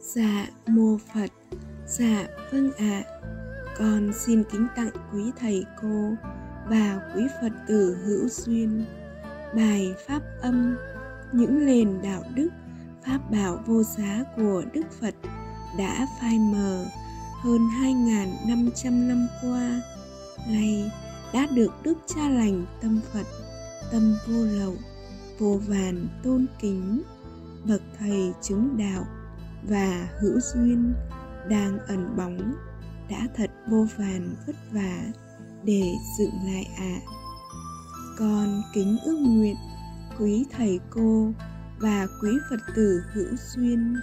Dạ mô Phật Dạ vâng ạ à. Con xin kính tặng quý thầy cô Và quý Phật tử hữu duyên Bài Pháp âm, Những nền đạo đức, Pháp bảo vô giá của Đức Phật Đã phai mờ hơn 2.500 năm qua Nay đã được Đức Cha Lành tâm Phật, Tâm vô lậu, Vô vàn tôn kính, Bậc Thầy chứng đạo và hữu duyên đang ẩn bóng đã thật vô vàn vất vả để dựng lại ạ à. con kính ước nguyện quý thầy cô và quý phật tử hữu duyên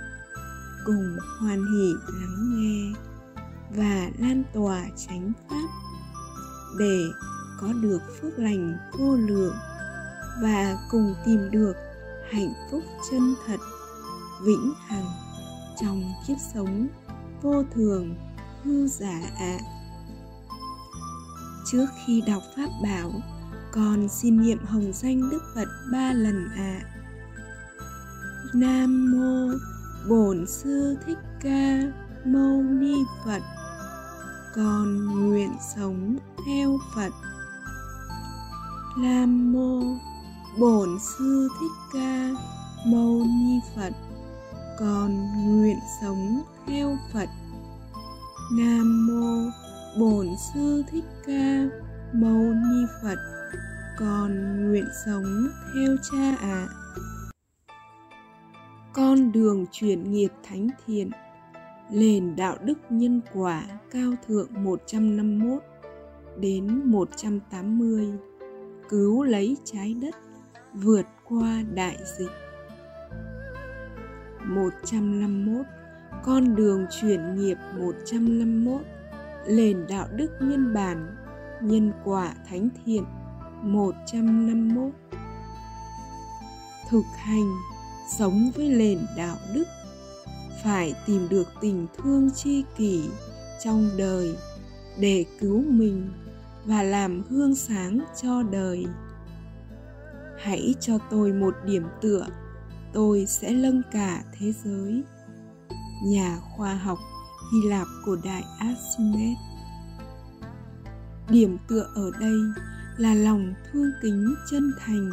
cùng hoan hỷ lắng nghe và lan tỏa chánh pháp để có được phước lành vô lượng và cùng tìm được hạnh phúc chân thật, vĩnh hằng trong kiếp sống vô thường, hư giả ạ à. trước khi đọc pháp bảo, con xin niệm hồng danh đức phật ba lần ạ à. nam mô bổn sư thích ca mâu ni phật con nguyện sống theo phật nam mô bổn sư thích ca mâu ni phật con nguyện sống theo phật nam mô bổn sư thích ca mâu ni phật, con nguyện sống theo cha ạ à. con đường chuyển nghiệp thánh thiện, nền đạo đức nhân quả cao thượng 151 đến 180 cứu lấy trái đất, vượt qua đại dịch 151 Con đường chuyển nghiệp 151 Nền đạo đức nhân bản Nhân quả thánh thiện 151 Thực hành, Sống với nền đạo đức, Phải tìm được tình thương chi kỷ trong đời để cứu mình và làm gương sáng cho đời. Hãy cho tôi một điểm tựa tôi sẽ lâng cả thế giới. Nhà khoa học hy lạp cổ đại archimedes điểm tựa ở đây là lòng thương kính chân thành.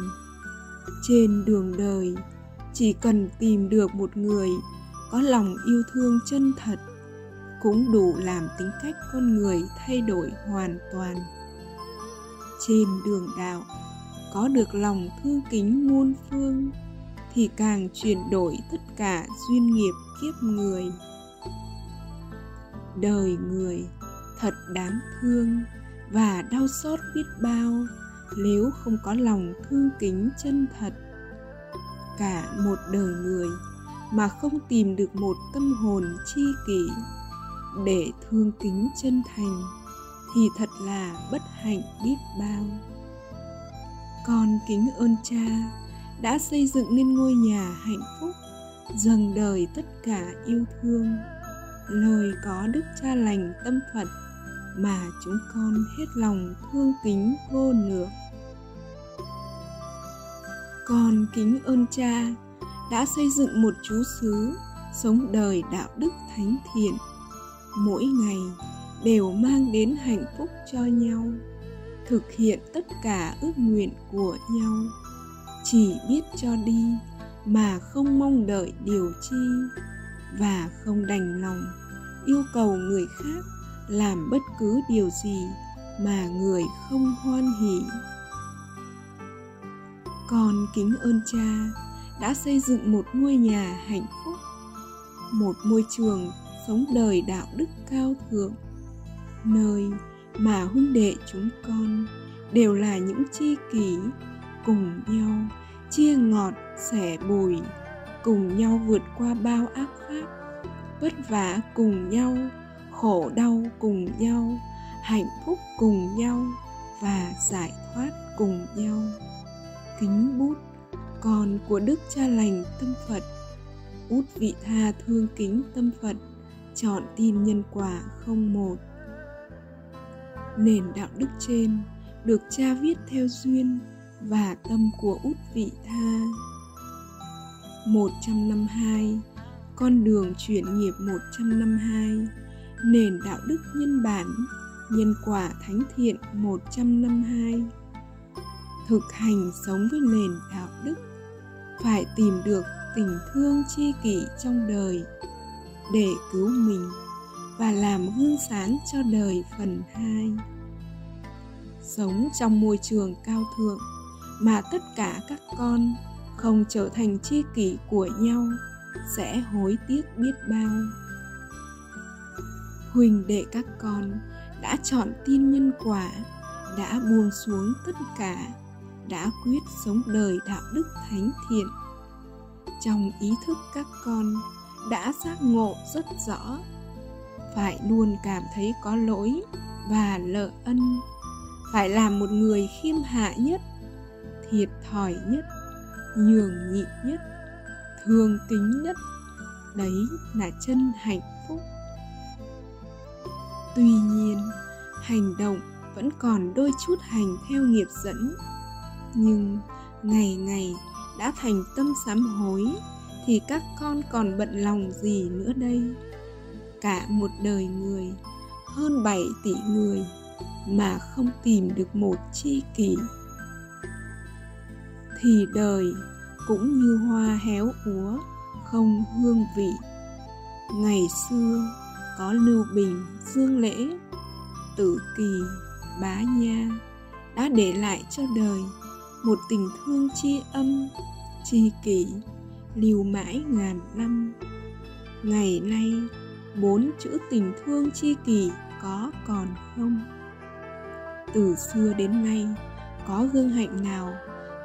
Trên đường đời, chỉ cần tìm được một người có lòng yêu thương chân thật cũng đủ làm tính cách con người thay đổi hoàn toàn. Trên đường đạo có được lòng thương kính muôn phương thì càng chuyển đổi tất cả duyên nghiệp kiếp người. Đời người thật đáng thương và đau xót biết bao nếu không có lòng thương kính chân thật. Cả một đời người mà không tìm được một tâm hồn chi kỷ để thương kính chân thành thì thật là bất hạnh biết bao. Con kính ơn cha đã xây dựng nên ngôi nhà hạnh phúc, dâng đời tất cả yêu thương. Lời có đức cha lành tâm phật mà chúng con hết lòng thương kính vô lượng. Con kính ơn cha đã xây dựng một chú xứ sống đời đạo đức thánh thiện. Mỗi ngày đều mang đến hạnh phúc cho nhau, thực hiện tất cả ước nguyện của nhau chỉ biết cho đi, mà không mong đợi điều chi, và không đành lòng yêu cầu người khác làm bất cứ điều gì mà người không hoan hỉ. Con kính ơn cha đã xây dựng một ngôi nhà hạnh phúc, một môi trường sống đời đạo đức cao thượng, nơi mà huynh đệ chúng con đều là những chi kỷ cùng nhau, chia ngọt, sẻ bùi, cùng nhau vượt qua bao ác pháp. Vất vả cùng nhau, khổ đau cùng nhau, hạnh phúc cùng nhau và giải thoát cùng nhau. Kính bút, con của đức cha lành tâm phật. Út vị tha thương kính tâm phật, chọn tin nhân quả không một. Nền đạo đức trên được cha viết theo duyên và tâm của út vị tha. 152 Con đường chuyển nghiệp 152 Nền đạo đức nhân bản, Nhân quả thánh thiện 152 Thực hành sống với nền đạo đức, Phải tìm được tình thương chi kỷ trong đời Để cứu mình và làm hương sáng cho đời phần 2 Sống trong môi trường cao thượng mà tất cả các con không trở thành tri kỷ của nhau sẽ hối tiếc biết bao. Huỳnh đệ các con đã chọn tin nhân quả, đã buông xuống tất cả, đã quyết sống đời đạo đức thánh thiện. Trong ý thức các con đã giác ngộ rất rõ, phải luôn cảm thấy có lỗi và lợ ân, phải làm một người khiêm hạ nhất thiệt thòi nhất, nhường nhịn nhất, thương kính nhất. Đấy là chân hạnh phúc. Tuy nhiên, hành động vẫn còn đôi chút hành theo nghiệp dẫn. Nhưng ngày ngày đã thành tâm sám hối, thì các con còn bận lòng gì nữa đây? Cả một đời người, hơn 7 tỷ người mà không tìm được một chi kỷ thì đời cũng như hoa héo úa không hương vị. Ngày xưa có lưu bình dương lễ, tử kỳ, bá nha, đã để lại cho đời một tình thương tri âm tri kỷ, lưu mãi ngàn năm. Ngày nay, bốn chữ tình thương tri kỷ có còn không? Từ xưa đến nay, có gương hạnh nào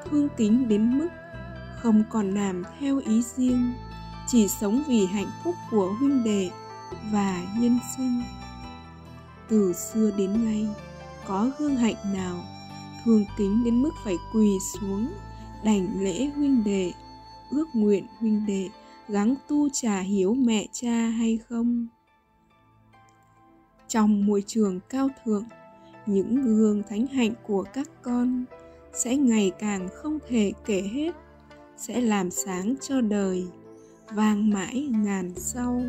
thương kính đến mức không còn làm theo ý riêng, chỉ sống vì hạnh phúc của huynh đệ và nhân sinh. Từ xưa đến nay, có gương hạnh nào thương kính đến mức phải quỳ xuống, đảnh lễ huynh đệ, ước nguyện huynh đệ, gắng tu trả hiếu mẹ cha hay không? Trong môi trường cao thượng, những gương thánh hạnh của các con sẽ ngày càng không thể kể hết, sẽ làm sáng cho đời, vang mãi ngàn sau.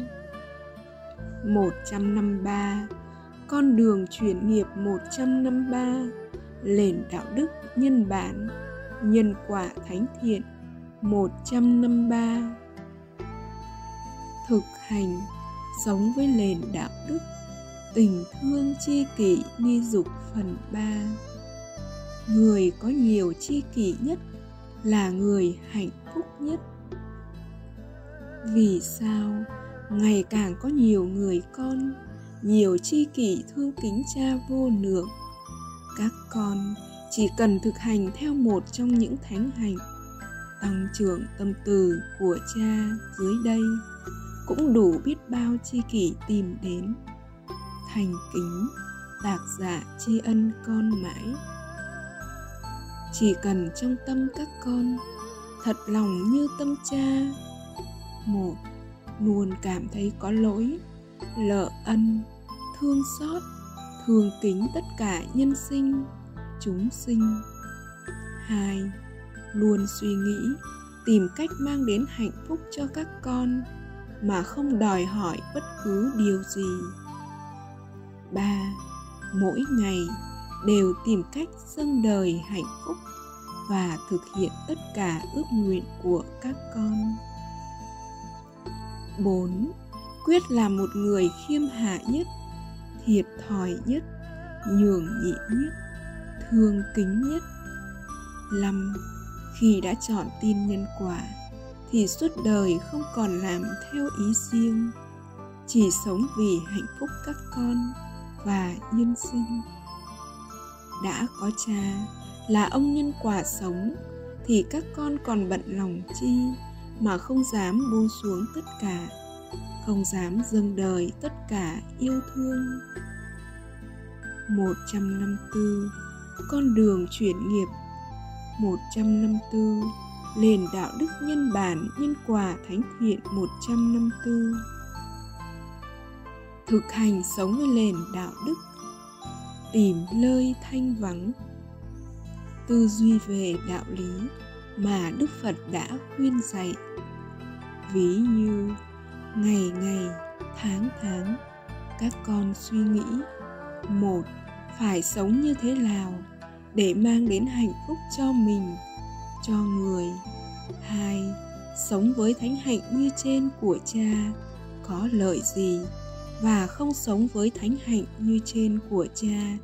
153 Con đường chuyển nghiệp 153 nền đạo đức nhân bản, Nhân quả thánh thiện 153 Thực hành, Sống với nền đạo đức, Tình thương chi kỷ ni dục phần 3 Người có nhiều chi kỷ nhất là người hạnh phúc nhất. Vì sao ngày càng có nhiều người con nhiều chi kỷ thương kính cha vô lượng? Các con chỉ cần thực hành theo một trong những thánh hạnh, tăng trưởng tâm từ của cha dưới đây cũng đủ biết bao chi kỷ tìm đến. Thành kính tạc dạ tri ân con mãi chỉ cần trong tâm các con, thật lòng như tâm cha. Một, luôn cảm thấy có lỗi, lợ ân, thương xót, thương kính tất cả nhân sinh, chúng sinh. Hai, luôn suy nghĩ, tìm cách mang đến hạnh phúc cho các con, mà không đòi hỏi bất cứ điều gì. Ba, mỗi ngày đều tìm cách dâng đời hạnh phúc và thực hiện tất cả ước nguyện của các con 4. Quyết là một người khiêm hạ nhất, thiệt thòi nhất, nhường nhịn nhất, thương kính nhất. 5. Khi đã chọn tin nhân quả, thì suốt đời không còn làm theo ý riêng, chỉ sống vì hạnh phúc các con và nhân sinh. Đã có cha, là ông nhân quả sống, thì các con còn bận lòng chi mà không dám buông xuống tất cả, không dám dâng đời tất cả yêu thương. 154 Con đường chuyển nghiệp. 154 Nền đạo đức nhân bản, nhân quả thánh thiện 154 Thực hành sống với nền đạo đức. Tìm nơi thanh vắng. Tư duy về đạo lý mà Đức Phật đã khuyên dạy. Ví như, ngày ngày, tháng tháng, các con suy nghĩ, một, phải sống như thế nào để mang đến hạnh phúc cho mình, cho người? Hai, sống với thánh hạnh như trên của cha có lợi gì? Và không sống với thánh hạnh như trên của cha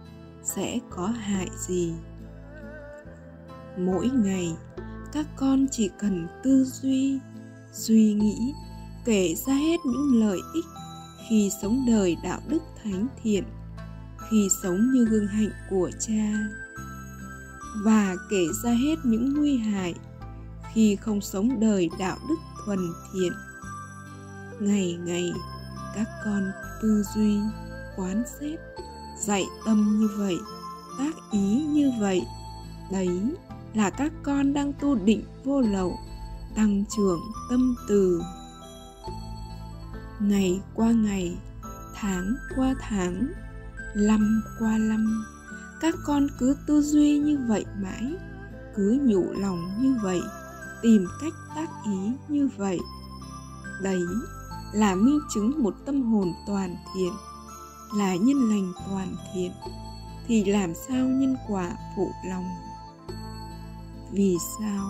sẽ có hại gì. Mỗi ngày, các con chỉ cần tư duy, suy nghĩ, kể ra hết những lợi ích khi sống đời đạo đức thánh thiện, khi sống như gương hạnh của cha, và kể ra hết những nguy hại khi không sống đời đạo đức thuần thiện. Ngày ngày, các con tư duy, quán xét, dạy tâm như vậy, tác ý như vậy. Đấy là các con đang tu định vô lậu, tăng trưởng tâm từ. Ngày qua ngày, tháng qua tháng, năm qua năm, các con cứ tư duy như vậy mãi, cứ nhủ lòng như vậy, tìm cách tác ý như vậy. Đấy là minh chứng một tâm hồn toàn thiện, là nhân lành toàn thiện, thì làm sao nhân quả phụ lòng? Vì sao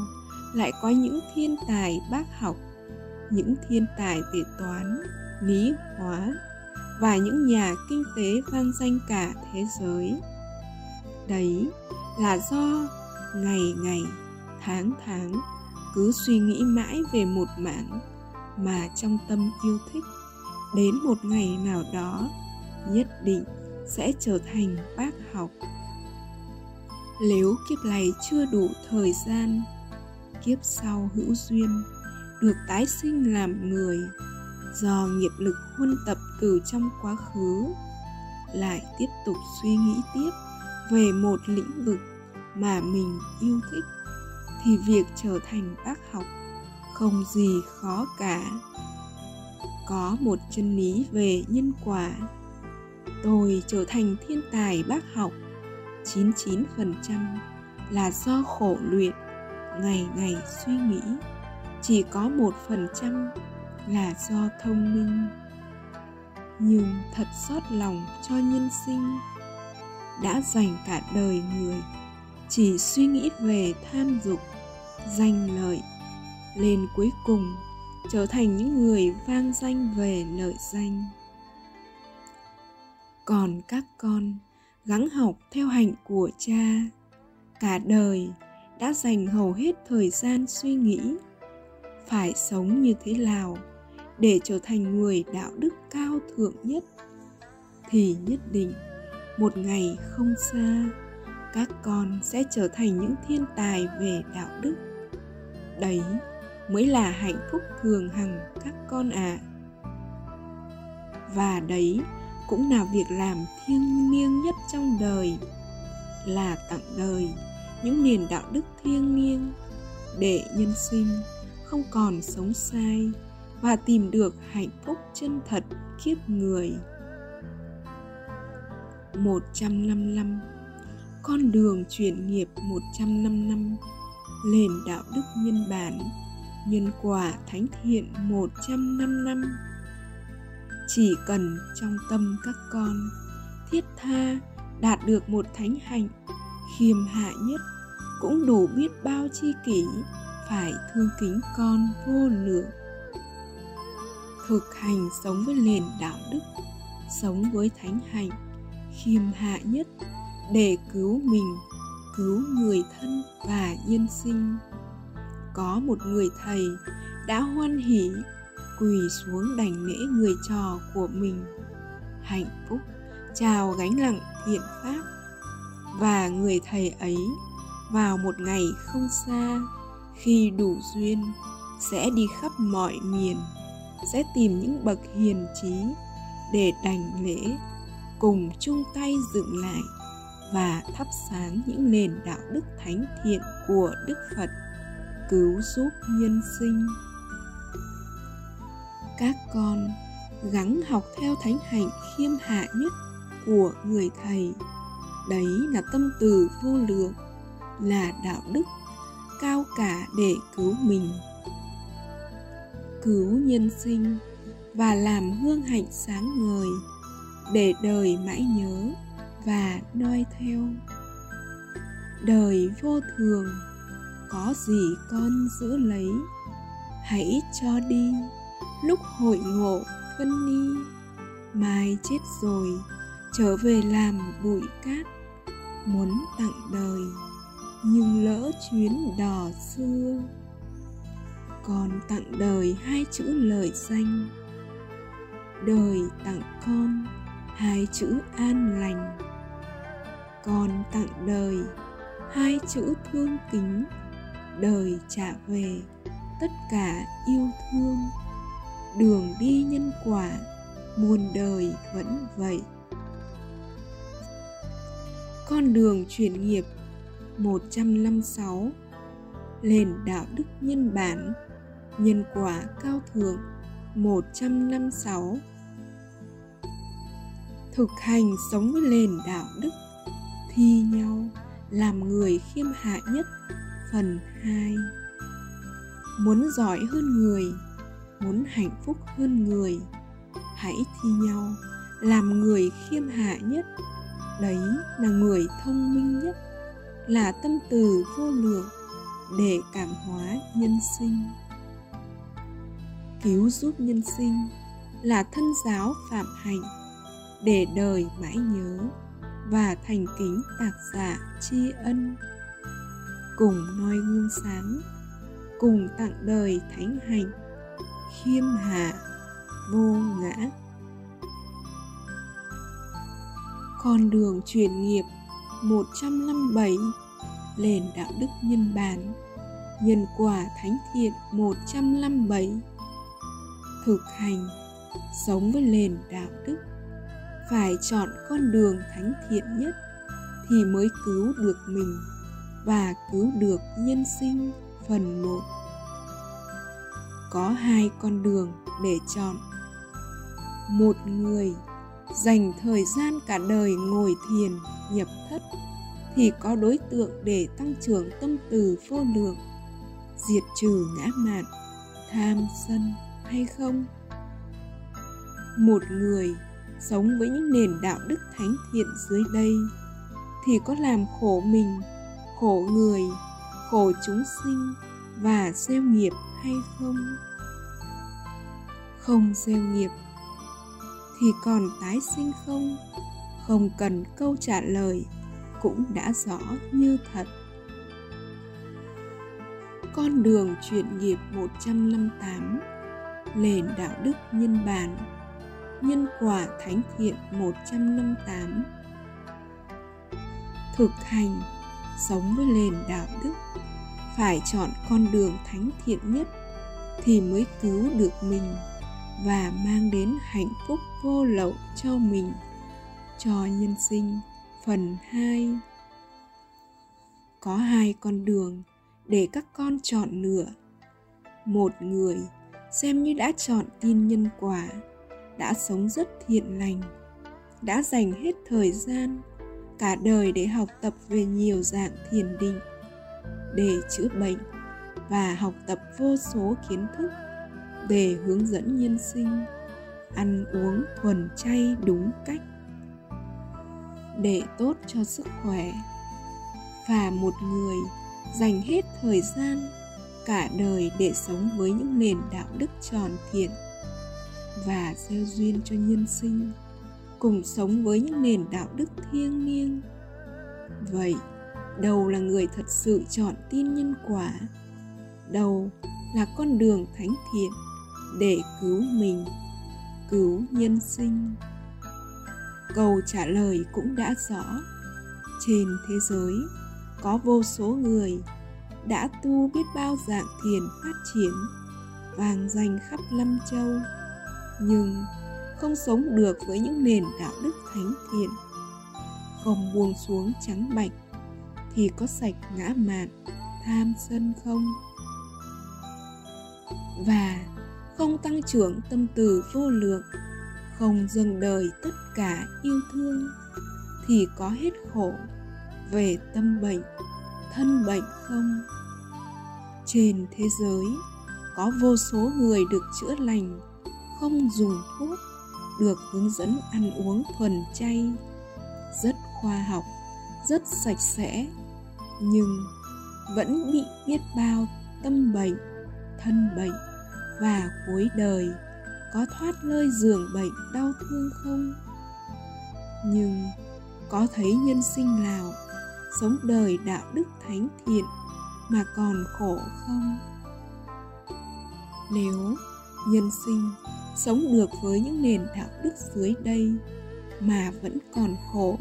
lại có những thiên tài bác học, những thiên tài về toán, lý hóa và những nhà kinh tế vang danh cả thế giới? Đấy là do ngày ngày, tháng tháng, cứ suy nghĩ mãi về một mảng mà trong tâm yêu thích. Đến một ngày nào đó, nhất định sẽ trở thành bác học. Nếu kiếp này chưa đủ thời gian, kiếp sau hữu duyên được tái sinh làm người do nghiệp lực huân tập từ trong quá khứ, lại tiếp tục suy nghĩ tiếp về một lĩnh vực mà mình yêu thích, thì việc trở thành bác học không gì khó cả. Có một chân lý về nhân quả. Tôi trở thành thiên tài bác học. 99% là do khổ luyện, ngày ngày suy nghĩ. Chỉ có một phần trăm là do thông minh. Nhưng thật xót lòng cho nhân sinh. Đã dành cả đời người chỉ suy nghĩ về tham dục, danh lợi lên cuối cùng, trở thành những người vang danh về lợi danh. Còn các con gắng học theo hạnh của cha, cả đời đã dành hầu hết thời gian suy nghĩ, phải sống như thế nào để trở thành người đạo đức cao thượng nhất, thì nhất định một ngày không xa, các con sẽ trở thành những thiên tài về đạo đức. Đấy mới là hạnh phúc thường hằng các con ạ à. và đấy cũng là việc làm thiêng liêng nhất trong đời, là tặng đời những nền đạo đức thiêng liêng để nhân sinh không còn sống sai và tìm được hạnh phúc chân thật kiếp người 155 Con đường chuyển nghiệp 105 năm Nền đạo đức nhân bản Nhân quả thánh thiện 105 năm. Chỉ cần trong tâm các con, Thiết tha đạt được một thánh hạnh Khiêm hạ nhất, Cũng đủ biết bao chi kỷ Phải thương kính con vô lượng. Thực hành sống với nền đạo đức, sống với thánh hạnh khiêm hạ nhất để cứu mình, cứu người thân và nhân sinh có một người thầy đã hoan hỷ, quỳ xuống đảnh lễ người trò của mình. Hạnh phúc, chào gánh nặng thiện pháp. Và người thầy ấy vào một ngày không xa, khi đủ duyên, sẽ đi khắp mọi miền, sẽ tìm những bậc hiền trí để đành lễ, cùng chung tay dựng lại và thắp sáng những nền đạo đức thánh thiện của đức phật cứu giúp nhân sinh. Các con gắng học theo thánh hạnh khiêm hạ nhất của người thầy. Đấy là tâm từ vô lượng, là đạo đức cao cả để cứu mình. Cứu nhân sinh và làm hương hạnh sáng ngời để đời mãi nhớ và noi theo. Đời vô thường có gì con giữ lấy. Hãy cho đi, lúc hội ngộ phân ni, mai chết rồi, trở về làm bụi cát, muốn tặng đời, nhưng lỡ chuyến đò xưa. Còn tặng đời hai chữ lời danh, đời tặng con hai chữ an lành. Con tặng đời hai chữ thương kính đời trả về tất cả yêu thương. Đường đi nhân quả, muôn đời vẫn vậy. Con đường chuyển nghiệp 156 Lên đạo đức nhân bản, Nhân quả cao thượng 156 Thực hành sống với nền đạo đức, Thi nhau làm người khiêm hạ nhất Phần 2 Muốn giỏi hơn người, Muốn hạnh phúc hơn người, Hãy thi nhau, làm người khiêm hạ nhất. Đấy là người thông minh nhất, là tâm từ vô lượng để cảm hóa nhân sinh. Cứu giúp nhân sinh là thân giáo phạm hạnh để đời mãi nhớ và thành kính tạc giả tri ân cùng noi gương sáng, cùng tặng đời thánh hạnh, khiêm hạ, vô ngã. Con đường truyền nghiệp 157 Nền đạo đức nhân bản, Nhân quả thánh thiện 157 Thực hành Sống với nền đạo đức. Phải chọn con đường thánh thiện nhất Thì mới cứu được mình. Và cứu được nhân sinh. Phần 1 Có hai con đường để chọn. Một người dành thời gian cả đời ngồi thiền, nhập thất, thì có đối tượng để tăng trưởng tâm từ vô lượng. Diệt trừ ngã mạn, tham sân hay không? Một người sống với những nền đạo đức thánh thiện dưới đây thì có làm khổ mình khổ người khổ chúng sinh và gieo nghiệp hay không không gieo nghiệp thì còn tái sinh không? Không cần câu trả lời, cũng đã rõ như thật. Con đường chuyển nghiệp 158 Nền đạo đức nhân bản Nhân quả thánh thiện 158 Thực hành Sống với nền đạo đức. Phải chọn con đường thánh thiện nhất Thì mới cứu được mình và mang đến hạnh phúc vô lậu cho mình. Cho nhân sinh, phần 2 có hai con đường để các con chọn lựa. Một người xem như đã chọn tin nhân quả, đã sống rất thiện lành, đã dành hết thời gian cả đời để học tập về nhiều dạng thiền định, để chữa bệnh và học tập vô số kiến thức, để hướng dẫn nhân sinh, ăn uống thuần chay đúng cách, để tốt cho sức khỏe. Và một người dành hết thời gian cả đời để sống với những nền đạo đức tròn thiện và gieo duyên cho nhân sinh cùng sống với những nền đạo đức thiêng liêng. Vậy đâu là người thật sự chọn tin nhân quả. Đâu là con đường thánh thiện để cứu mình, cứu nhân sinh. Câu trả lời cũng đã rõ. Trên thế giới, có vô số người đã tu biết bao dạng thiền phát triển, vàng danh khắp lâm châu. Nhưng không sống được với những nền đạo đức thánh thiện. Không buông xuống trắng bạch thì có sạch ngã mạn tham sân không? Và không tăng trưởng tâm từ vô lượng, không dâng đời tất cả yêu thương thì có hết khổ về tâm bệnh, thân bệnh không? Trên thế giới có vô số người được chữa lành, không dùng thuốc được hướng dẫn ăn uống thuần chay, rất khoa học, rất sạch sẽ, nhưng vẫn bị biết bao tâm bệnh, thân bệnh và cuối đời có thoát nơi giường bệnh đau thương không? Nhưng có thấy nhân sinh nào sống đời đạo đức thánh thiện mà còn khổ không? Nếu nhân sinh sống được với những nền đạo đức dưới đây mà vẫn còn khổ,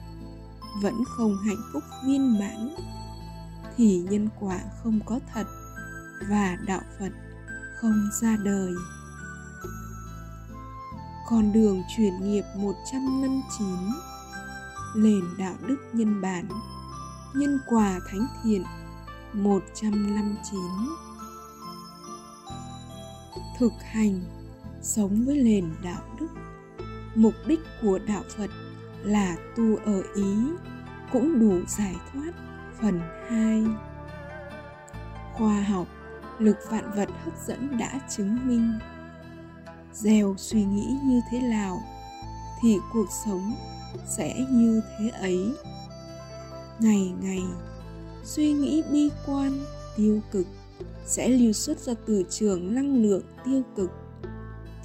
vẫn không hạnh phúc viên mãn, thì nhân quả không có thật và đạo phật không ra đời. Con đường chuyển nghiệp 159 Nền đạo đức nhân bản, Nhân quả thánh thiện 159 Thực hành Sống với nền đạo đức. Mục đích của đạo Phật là tu ở ý, Cũng đủ giải thoát. Phần 2 Khoa học, Lực vạn vật hấp dẫn đã chứng minh. Gieo suy nghĩ như thế nào, thì cuộc sống sẽ như thế ấy. Ngày ngày, suy nghĩ bi quan, tiêu cực sẽ lưu xuất ra từ trường năng lượng tiêu cực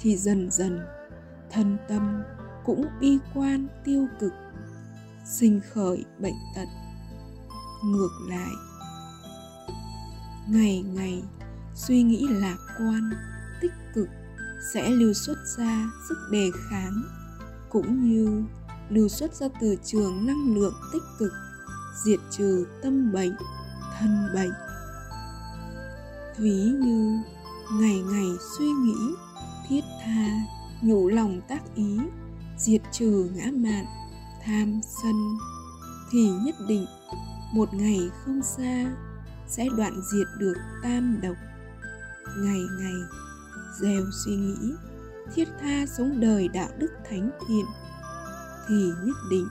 thì dần dần, thân tâm cũng bi quan tiêu cực, sinh khởi bệnh tật, ngược lại. Ngày ngày, suy nghĩ lạc quan, tích cực sẽ lưu xuất ra sức đề kháng, cũng như lưu xuất ra từ trường năng lượng tích cực, diệt trừ tâm bệnh, thân bệnh. Ví như ngày ngày suy nghĩ thiết tha, nhủ lòng tác ý, diệt trừ ngã mạn, tham sân. Thì nhất định, một ngày không xa, sẽ đoạn diệt được tam độc. Ngày ngày, gieo suy nghĩ, thiết tha sống đời đạo đức thánh thiện. Thì nhất định,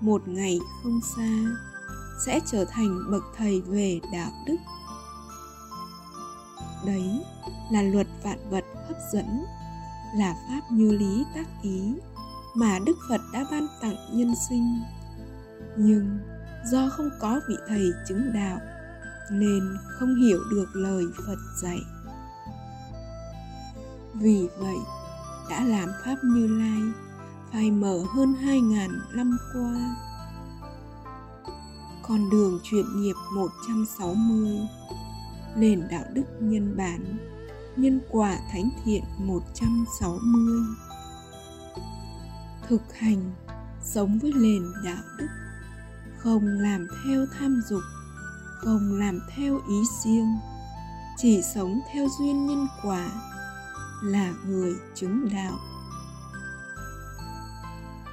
một ngày không xa, sẽ trở thành bậc thầy về đạo đức đấy là luật vạn vật hấp dẫn, là pháp như lý tác ý mà đức phật đã ban tặng nhân sinh. Nhưng do không có vị thầy chứng đạo nên không hiểu được lời phật dạy. Vì vậy, đã làm pháp như lai, phải mở hơn hai ngàn năm qua. Con đường chuyển nghiệp 160 nền đạo đức nhân bản nhân quả thánh thiện 160 thực hành sống với nền đạo đức, không làm theo tham dục, không làm theo ý riêng, chỉ sống theo duyên nhân quả, là người chứng đạo.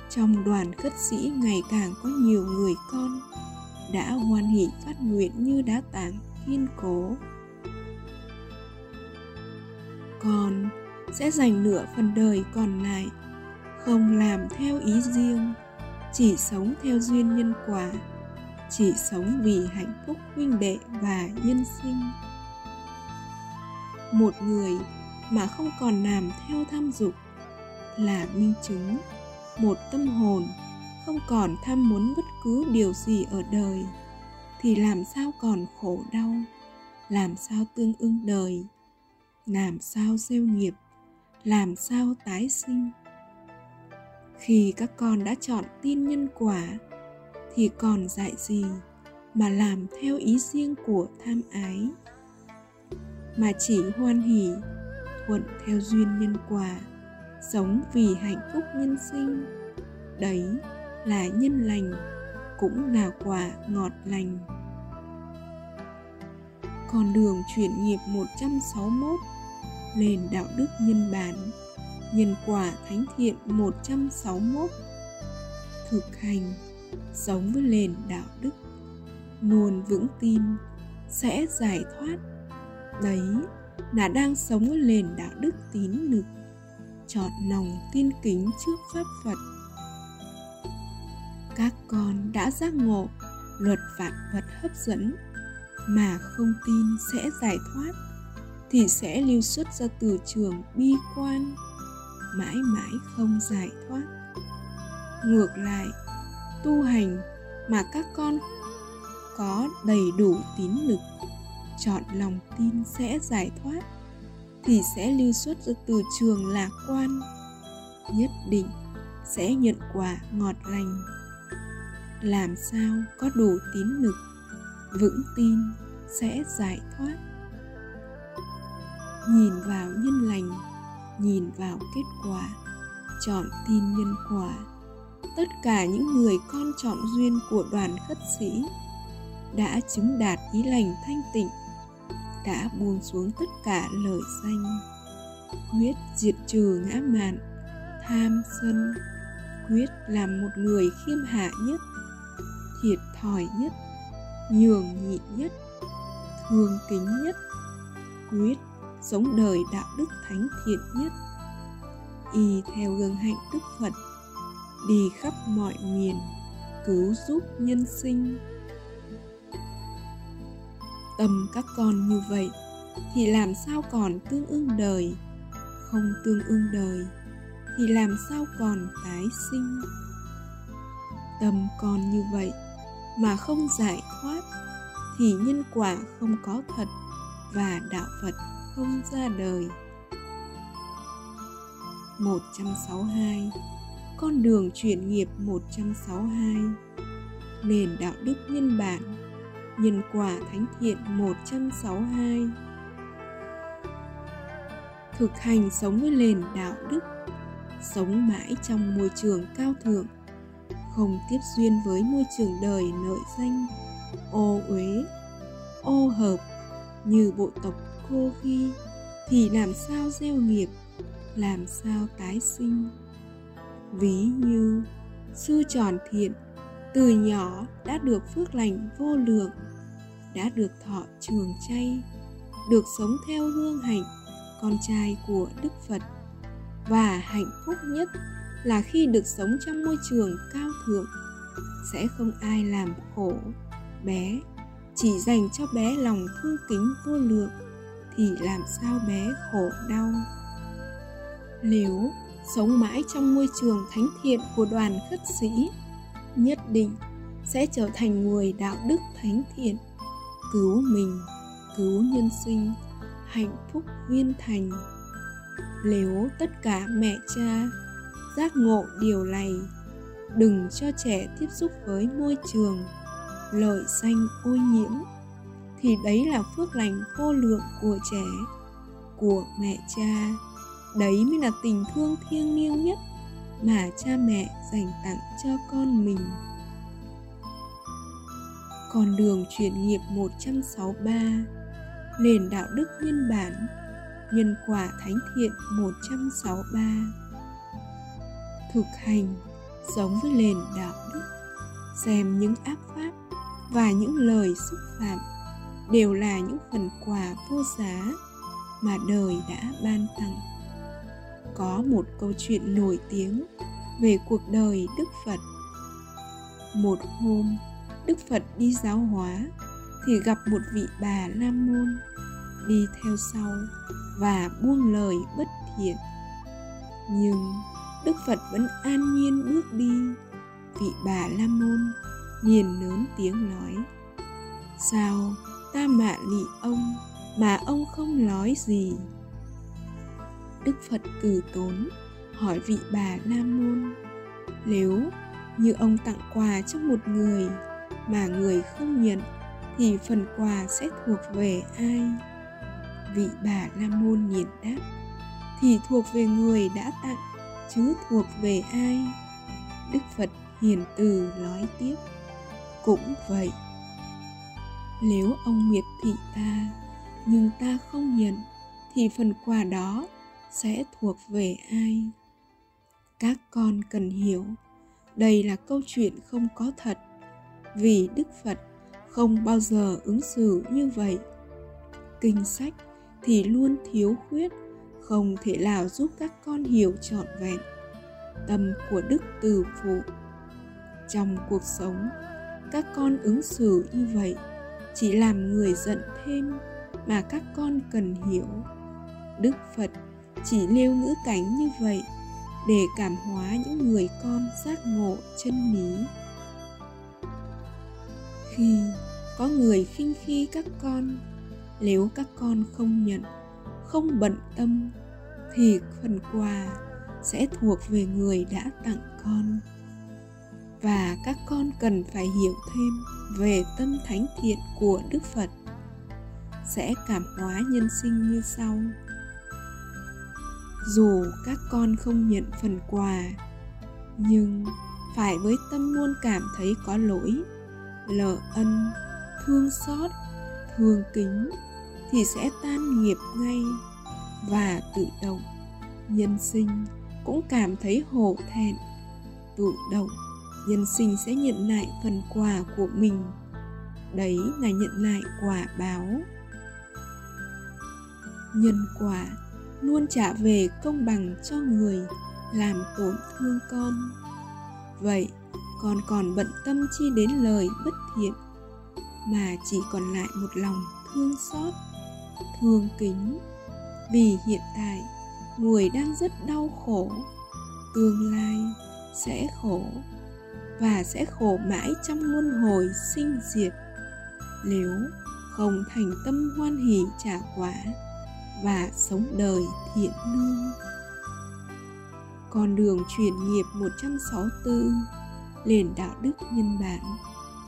Trong đoàn khất sĩ ngày càng có nhiều người con đã hoan hỷ phát nguyện như đá tảng kiên cố con sẽ dành nửa phần đời còn lại không làm theo ý riêng, chỉ sống theo duyên nhân quả, chỉ sống vì hạnh phúc huynh đệ và nhân sinh. Một người mà không còn làm theo tham dục là minh chứng, một tâm hồn không còn tham muốn bất cứ điều gì ở đời thì làm sao còn khổ đau, làm sao tương ưng đời? Làm sao gieo nghiệp, làm sao tái sinh. Khi các con đã chọn tin nhân quả, thì còn dạy gì mà làm theo ý riêng của tham ái? Mà chỉ hoan hỷ, thuận theo duyên nhân quả, sống vì hạnh phúc nhân sinh. Đấy là nhân lành, cũng là quả ngọt lành. Con đường chuyển nghiệp 161 nền đạo đức nhân bản nhân quả thánh thiện 161 thực hành sống với nền đạo đức luôn vững tin sẽ giải thoát. Đấy là đang sống với nền đạo đức tín lực, chọn lòng tin kính trước pháp phật. Các con đã giác ngộ luật vạn vật hấp dẫn mà không tin sẽ giải thoát thì sẽ lưu xuất ra từ trường bi quan, mãi mãi không giải thoát. Ngược lại, tu hành mà các con có đầy đủ tín lực, chọn lòng tin sẽ giải thoát, thì sẽ lưu xuất ra từ trường lạc quan, nhất định sẽ nhận quả ngọt lành. Làm sao có đủ tín lực, vững tin sẽ giải thoát? Nhìn vào nhân lành, nhìn vào kết quả, chọn tin nhân quả. Tất cả những người con chọn duyên của đoàn khất sĩ đã chứng đạt ý lành thanh tịnh, đã buông xuống tất cả lời danh, quyết diệt trừ ngã mạn, tham sân, quyết làm một người khiêm hạ nhất, thiệt thòi nhất, nhường nhịn nhất, thương kính nhất, quyết sống đời đạo đức thánh thiện nhất. Y theo gương hạnh đức phật, đi khắp mọi miền, cứu giúp nhân sinh. Tâm các con như vậy thì làm sao còn tương ưng đời? Không tương ưng đời thì làm sao còn tái sinh? Tâm con như vậy mà không giải thoát thì nhân quả không có thật và đạo Phật không ra đời. 162 Con đường chuyển nghiệp 162 Nền đạo đức nhân bản, Nhân quả thánh thiện 162 Thực hành sống với nền đạo đức, Sống mãi trong môi trường cao thượng, Không tiếp duyên với môi trường đời nợ danh, Ô uế, Ô hợp Như bộ tộc cô ghi, Thì làm sao gieo nghiệp, Làm sao tái sinh? Ví như, Sư tròn thiện từ nhỏ đã được phước lành vô lượng, đã được thọ trường chay, được sống theo hương hạnh con trai của đức phật. Và hạnh phúc nhất là khi được sống trong môi trường cao thượng. Sẽ không ai làm khổ bé, chỉ dành cho bé lòng thương kính vô lượng thì làm sao bé khổ đau? Nếu sống mãi trong môi trường thánh thiện của đoàn khất sĩ, nhất định sẽ trở thành người đạo đức thánh thiện, cứu mình, cứu nhân sinh, hạnh phúc viên thành. Nếu tất cả mẹ cha giác ngộ điều này, đừng cho trẻ tiếp xúc với môi trường, lợi danh ô nhiễm thì đấy là phước lành vô lượng của trẻ, của mẹ cha đấy mới là tình thương thiêng liêng nhất mà cha mẹ dành tặng cho con mình. Con đường chuyển nghiệp 163 Nền đạo đức nhân bản, Nhân quả thánh thiện 163 Thực hành Sống với nền đạo đức, Xem những ác pháp Và những lời xúc phạm Đều là những phần quà vô giá Mà đời đã ban tặng có một câu chuyện nổi tiếng về cuộc đời Đức Phật. Một hôm, Đức Phật đi giáo hóa thì gặp một vị bà la môn đi theo sau và buông lời bất thiện. Nhưng Đức Phật vẫn an nhiên bước đi. Vị bà la môn liền lớn tiếng nói: "Sao ta mạ lị ông, mà ông không nói gì?" Đức Phật từ tốn hỏi vị bà La Môn, Nếu như ông tặng quà cho một người mà người không nhận, thì phần quà sẽ thuộc về ai? Vị bà La Môn nhìn đáp, thì thuộc về người đã tặng, chứ thuộc về ai? Đức Phật hiền từ nói tiếp, cũng vậy nếu ông miệt thị ta, nhưng ta không nhận, thì phần quà đó sẽ thuộc về ai? Các con cần hiểu, đây là câu chuyện không có thật, vì đức phật không bao giờ ứng xử như vậy. Kinh sách thì luôn thiếu khuyết, không thể nào giúp các con hiểu trọn vẹn tâm của đức từ phụ. Trong cuộc sống, các con ứng xử như vậy chỉ làm người giận thêm mà các con cần hiểu. Đức phật chỉ nêu ngữ cảnh như vậy để cảm hóa những người con giác ngộ chân lý. Khi có người khinh khi các con, nếu các con không nhận, không bận tâm, thì phần quà sẽ thuộc về người đã tặng con. Và các con cần phải hiểu thêm về tâm thánh thiện của đức phật, sẽ cảm hóa nhân sinh như sau. Dù các con không nhận phần quà, nhưng phải với tâm luôn cảm thấy có lỗi lỡ ân, thương xót, thương kính thì sẽ tan nghiệp ngay và tự động nhân sinh cũng cảm thấy hổ thẹn, tự động nhân sinh sẽ nhận lại phần quà của mình. Đấy là nhận lại quả báo. Nhân quả, luôn trả về công bằng cho người, làm tổn thương con. Vậy, con còn bận tâm chi đến lời bất thiện, mà chỉ còn lại một lòng thương xót, thương kính. Vì hiện tại, người đang rất đau khổ, tương lai sẽ khổ và sẽ khổ mãi trong luân hồi sinh diệt nếu không thành tâm hoan hỷ trả quả và sống đời thiện lương. Con đường chuyển nghiệp 164 Nền đạo đức nhân bản,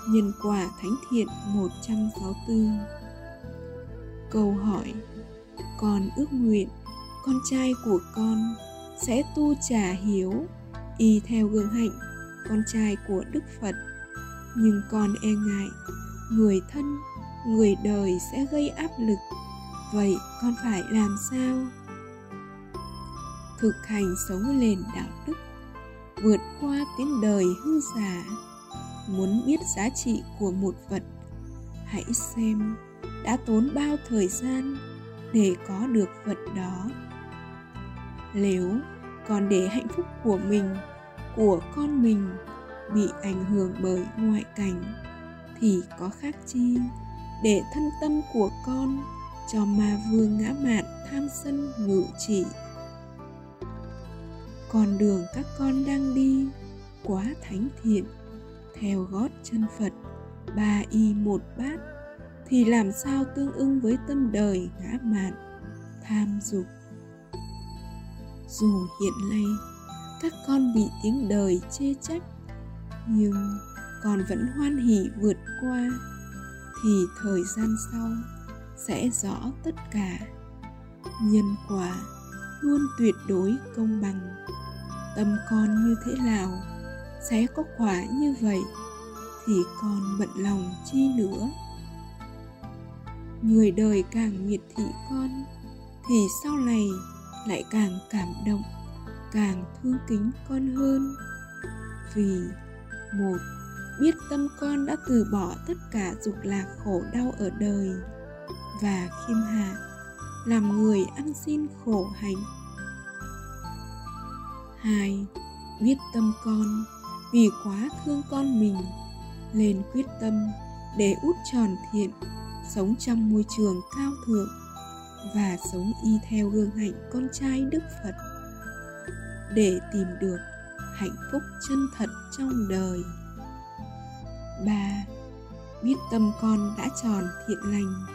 Nhân quả thánh thiện 164 Câu hỏi, Con ước nguyện con trai của con sẽ tu trả hiếu y theo gương hạnh con trai của Đức Phật. Nhưng con e ngại, người thân, người đời sẽ gây áp lực. Vậy con phải làm sao? Thực hành sống nền đạo đức, vượt qua tiếng đời hư giả. Muốn biết giá trị của một vật, hãy xem đã tốn bao thời gian để có được vật đó. Nếu còn để hạnh phúc của mình của con mình bị ảnh hưởng bởi ngoại cảnh thì có khác chi? Để thân tâm của con cho ma vương ngã mạn tham sân ngự trị. Con đường các con đang đi quá thánh thiện, theo gót chân phật, ba y một bát, thì làm sao tương ưng với tâm đời ngã mạn, tham dục? Dù hiện nay các con bị tiếng đời chê trách, nhưng con vẫn hoan hỉ vượt qua, thì thời gian sau sẽ rõ tất cả. Nhân quả luôn tuyệt đối công bằng. Tâm con như thế nào sẽ có quả như vậy thì con bận lòng chi nữa. Người đời càng miệt thị con thì sau này lại càng cảm động càng thương kính con hơn. Vì, một, biết tâm con đã từ bỏ tất cả dục lạc khổ đau ở đời và khiêm hạ, làm người ăn xin khổ hạnh. Hai, biết tâm con, vì quá thương con mình, lên quyết tâm để út tròn thiện, sống trong môi trường cao thượng và sống y theo gương hạnh con trai đức phật để tìm được hạnh phúc chân thật trong đời. Ba biết tâm con đã tròn thiện lành.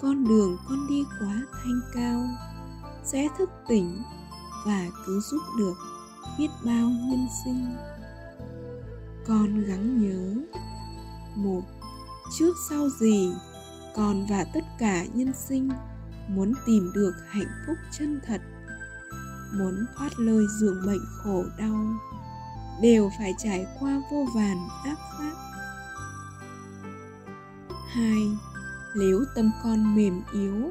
Con đường con đi quá thanh cao, sẽ thức tỉnh và cứu giúp được biết bao nhân sinh. Con gắng nhớ, một, trước sau gì con và tất cả nhân sinh muốn tìm được hạnh phúc chân thật muốn thoát lời giường bệnh khổ đau, đều phải trải qua vô vàn ác pháp. Hai, nếu tâm con mềm yếu,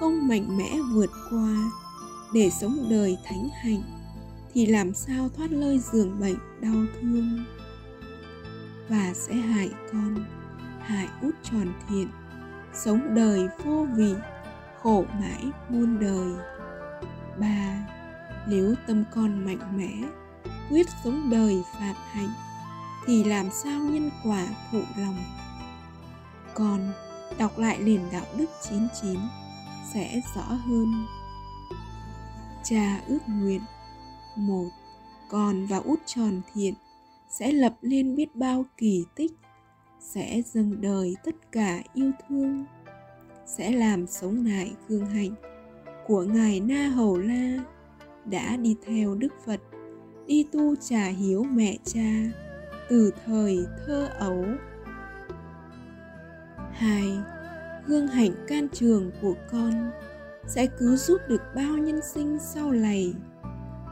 không mạnh mẽ vượt qua để sống đời thánh hạnh, thì làm sao thoát lơi giường bệnh đau thương? Và sẽ hại con, hại út tròn thiện, sống đời vô vị, khổ mãi muôn đời. Ba nếu tâm con mạnh mẽ, quyết sống đời phạm hạnh, thì làm sao nhân quả phụ lòng? Con đọc lại nền đạo đức 99 sẽ rõ hơn. Cha ước nguyện, một, con và út tròn thiện sẽ lập lên biết bao kỳ tích, sẽ dâng đời tất cả yêu thương, sẽ làm sống lại gương hạnh của ngài na hầu la đã đi theo đức phật, đi tu trả hiếu mẹ cha từ thời thơ ấu. Hai, gương hạnh can trường của con sẽ cứu giúp được bao nhân sinh sau này,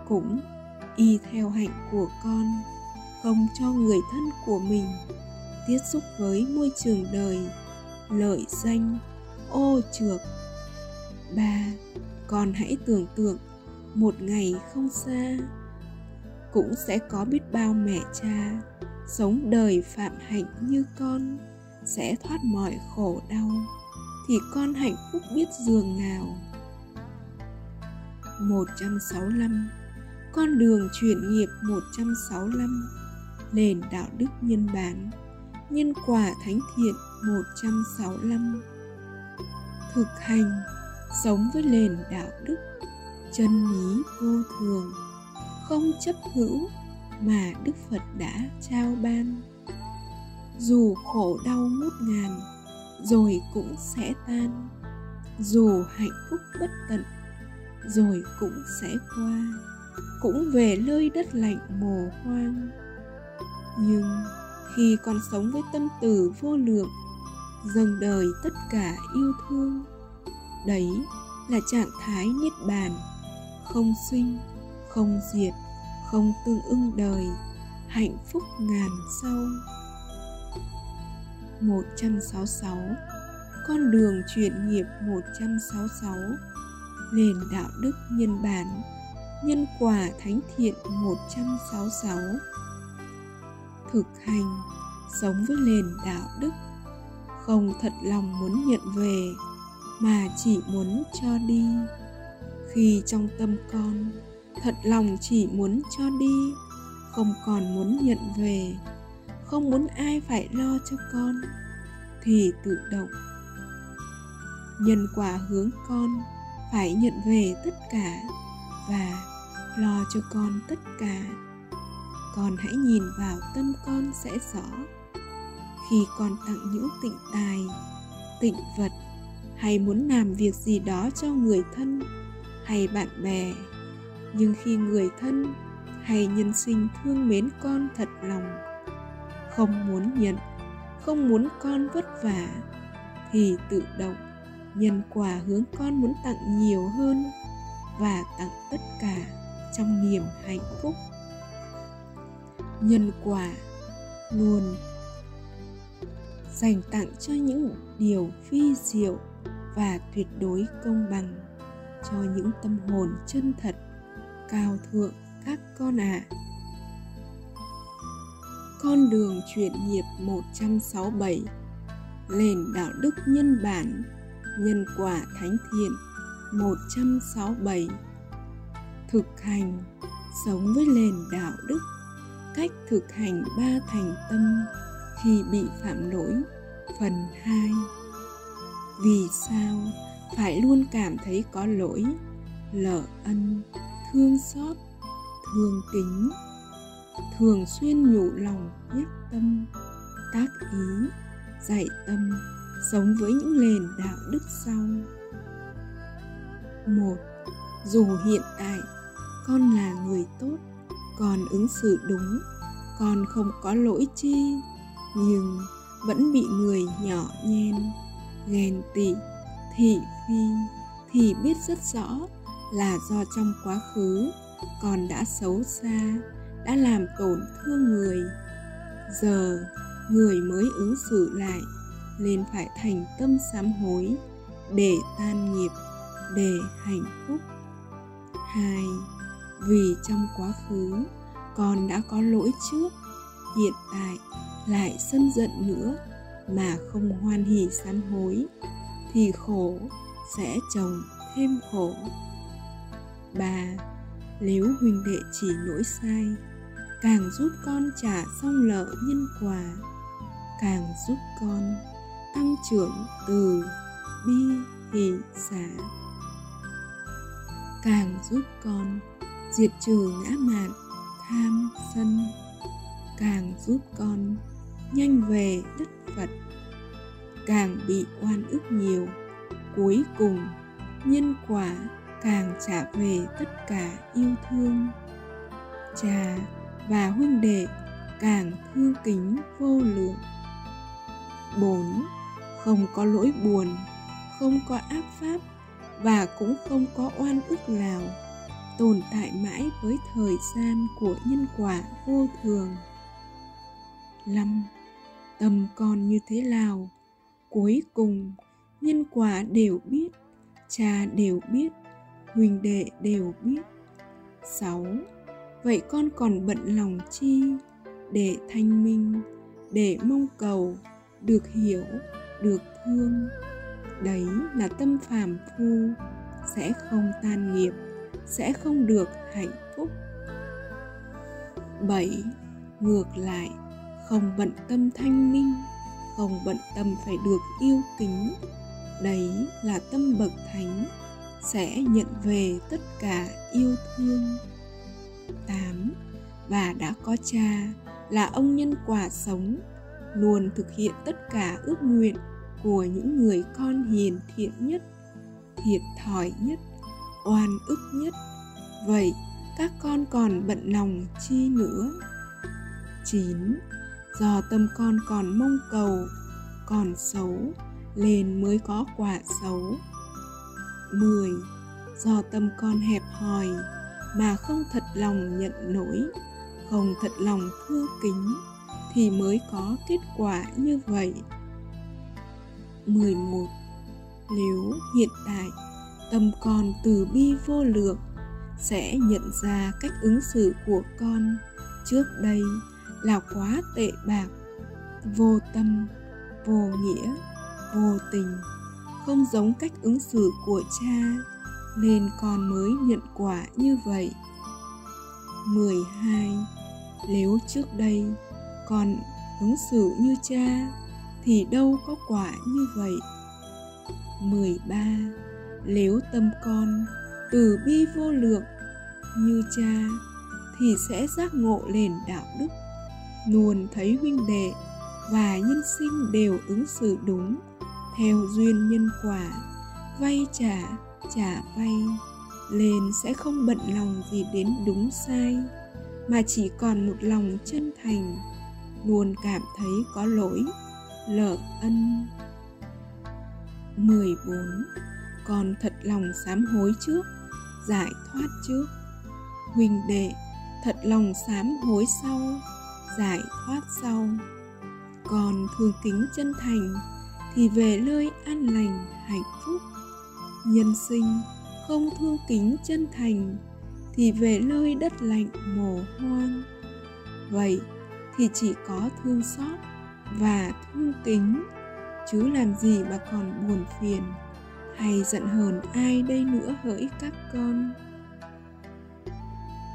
cũng y theo hạnh của con, không cho người thân của mình tiếp xúc với môi trường đời, lợi danh, ô trược. Ba, con hãy tưởng tượng một ngày không xa. Cũng sẽ có biết bao mẹ cha sống đời phạm hạnh như con sẽ thoát mọi khổ đau, thì con hạnh phúc biết giường nào. 165 Con đường chuyển nghiệp 165 Nền đạo đức nhân bản, Nhân quả thánh thiện 165 Thực hành, Sống với nền đạo đức. Chân lý vô thường, Không chấp hữu Mà Đức Phật đã trao ban. Dù khổ đau ngút ngàn, Rồi cũng sẽ tan. Dù hạnh phúc bất tận, Rồi cũng sẽ qua. Cũng về nơi đất lạnh mồ hoang. Nhưng khi còn sống với tâm từ vô lượng, dâng đời tất cả yêu thương, đấy là trạng thái niết bàn không sinh, không diệt, không tương ưng đời, hạnh phúc ngàn sau. 166 Con đường chuyển nghiệp 166 Nền đạo đức nhân bản. Nhân quả thánh thiện 166 thực hành. Sống với nền đạo đức. Không thật lòng muốn nhận về, mà chỉ muốn cho đi khi trong tâm con, thật lòng chỉ muốn cho đi, không còn muốn nhận về, không muốn ai phải lo cho con, thì tự động. Nhân quả hướng con phải nhận về tất cả và lo cho con tất cả. Con hãy nhìn vào tâm con sẽ rõ. Khi con tặng những tịnh tài, tịnh vật hay muốn làm việc gì đó cho người thân hay bạn bè. Nhưng khi người thân hay nhân sinh thương mến con thật lòng, không muốn nhận, không muốn con vất vả, thì tự động nhân quả hướng con muốn tặng nhiều hơn và tặng tất cả trong niềm hạnh phúc. Nhân quả luôn dành tặng cho những điều phi diệu và tuyệt đối công bằng cho những tâm hồn chân thật, cao thượng các con ạ. À. Con đường chuyển nghiệp 167 Nền đạo đức nhân bản, Nhân quả thánh thiện 167 Thực hành, Sống với nền đạo đức, cách thực hành ba thành tâm khi bị phạm lỗi. Phần 2 vì sao? Phải luôn cảm thấy có lỗi lỡ ân, thương xót, thương kính. Thường xuyên nhủ lòng nhắc tâm, tác ý, dạy tâm, sống với những nền đạo đức sau. Một, dù hiện tại con là người tốt, con ứng xử đúng, con không có lỗi chi, nhưng vẫn bị người nhỏ nhen, ghen tị, thị phi thì biết rất rõ là do trong quá khứ con đã xấu xa, đã làm tổn thương người. Giờ người mới ứng xử lại nên phải thành tâm sám hối để tan nghiệp, để hạnh phúc. Hai, vì trong quá khứ con đã có lỗi trước, hiện tại lại sân giận nữa mà không hoan hỉ sám hối thì khổ sẽ chồng thêm khổ Bà, nếu huynh đệ chỉ lỗi sai càng giúp con trả xong nợ nhân quả càng giúp con tăng trưởng từ bi hỷ xả. Càng giúp con diệt trừ ngã mạn tham sân. Càng giúp con nhanh về đất phật càng bị oan ức nhiều cuối cùng nhân quả càng trả về tất cả yêu thương cha và huynh đệ càng thương kính vô lượng bốn không có lỗi buồn không có ác pháp và cũng không có oan ức nào tồn tại mãi với thời gian của nhân quả vô thường. 5. Tâm con như thế nào? Cuối cùng, nhân quả đều biết, cha đều biết, huynh đệ đều biết. 6. Vậy con còn bận lòng chi để thanh minh, để mong cầu, được hiểu, được thương. Đấy là tâm phàm phu, sẽ không tan nghiệp sẽ không được hạnh phúc 7. Ngược lại, không bận tâm thanh minh, không bận tâm phải được yêu kính. Đấy là tâm bậc thánh, sẽ nhận về tất cả yêu thương. 8. Và đã có cha là ông nhân quả sống, luôn thực hiện tất cả ước nguyện của những người con hiền thiện nhất, thiệt thòi nhất oan ức nhất vậy các con còn bận lòng chi nữa 9. Do tâm con còn mong cầu, còn xấu, lên mới có quả xấu. 10. Do tâm con hẹp hòi, mà không thật lòng nhận lỗi không thật lòng thương kính, thì mới có kết quả như vậy. 11. Nếu hiện tại tâm con từ bi vô lượng sẽ nhận ra cách ứng xử của con trước đây là quá tệ bạc vô tâm vô nghĩa vô tình, không giống cách ứng xử của cha, nên con mới nhận quả như vậy. 12 nếu trước đây con ứng xử như cha, thì đâu có quả như vậy? 13 nếu tâm con từ bi vô lượng như cha, thì sẽ giác ngộ lên đạo đức, luôn thấy huynh đệ và nhân sinh đều ứng xử đúng theo duyên nhân quả. Vay trả trả vay, lên sẽ không bận lòng gì đến đúng sai, mà chỉ còn một lòng chân thành, luôn cảm thấy có lỗi. Lỡ ân. 14 còn thật lòng sám hối trước, giải thoát trước. Huynh đệ, thật lòng sám hối sau, giải thoát sau. Còn thương kính chân thành thì về nơi an lành, hạnh phúc nhân sinh không thương kính chân thành, thì về nơi đất lạnh mồ hoang vậy thì chỉ có thương xót và thương kính, chứ làm gì mà còn buồn phiền hay giận hờn ai đây nữa hỡi các con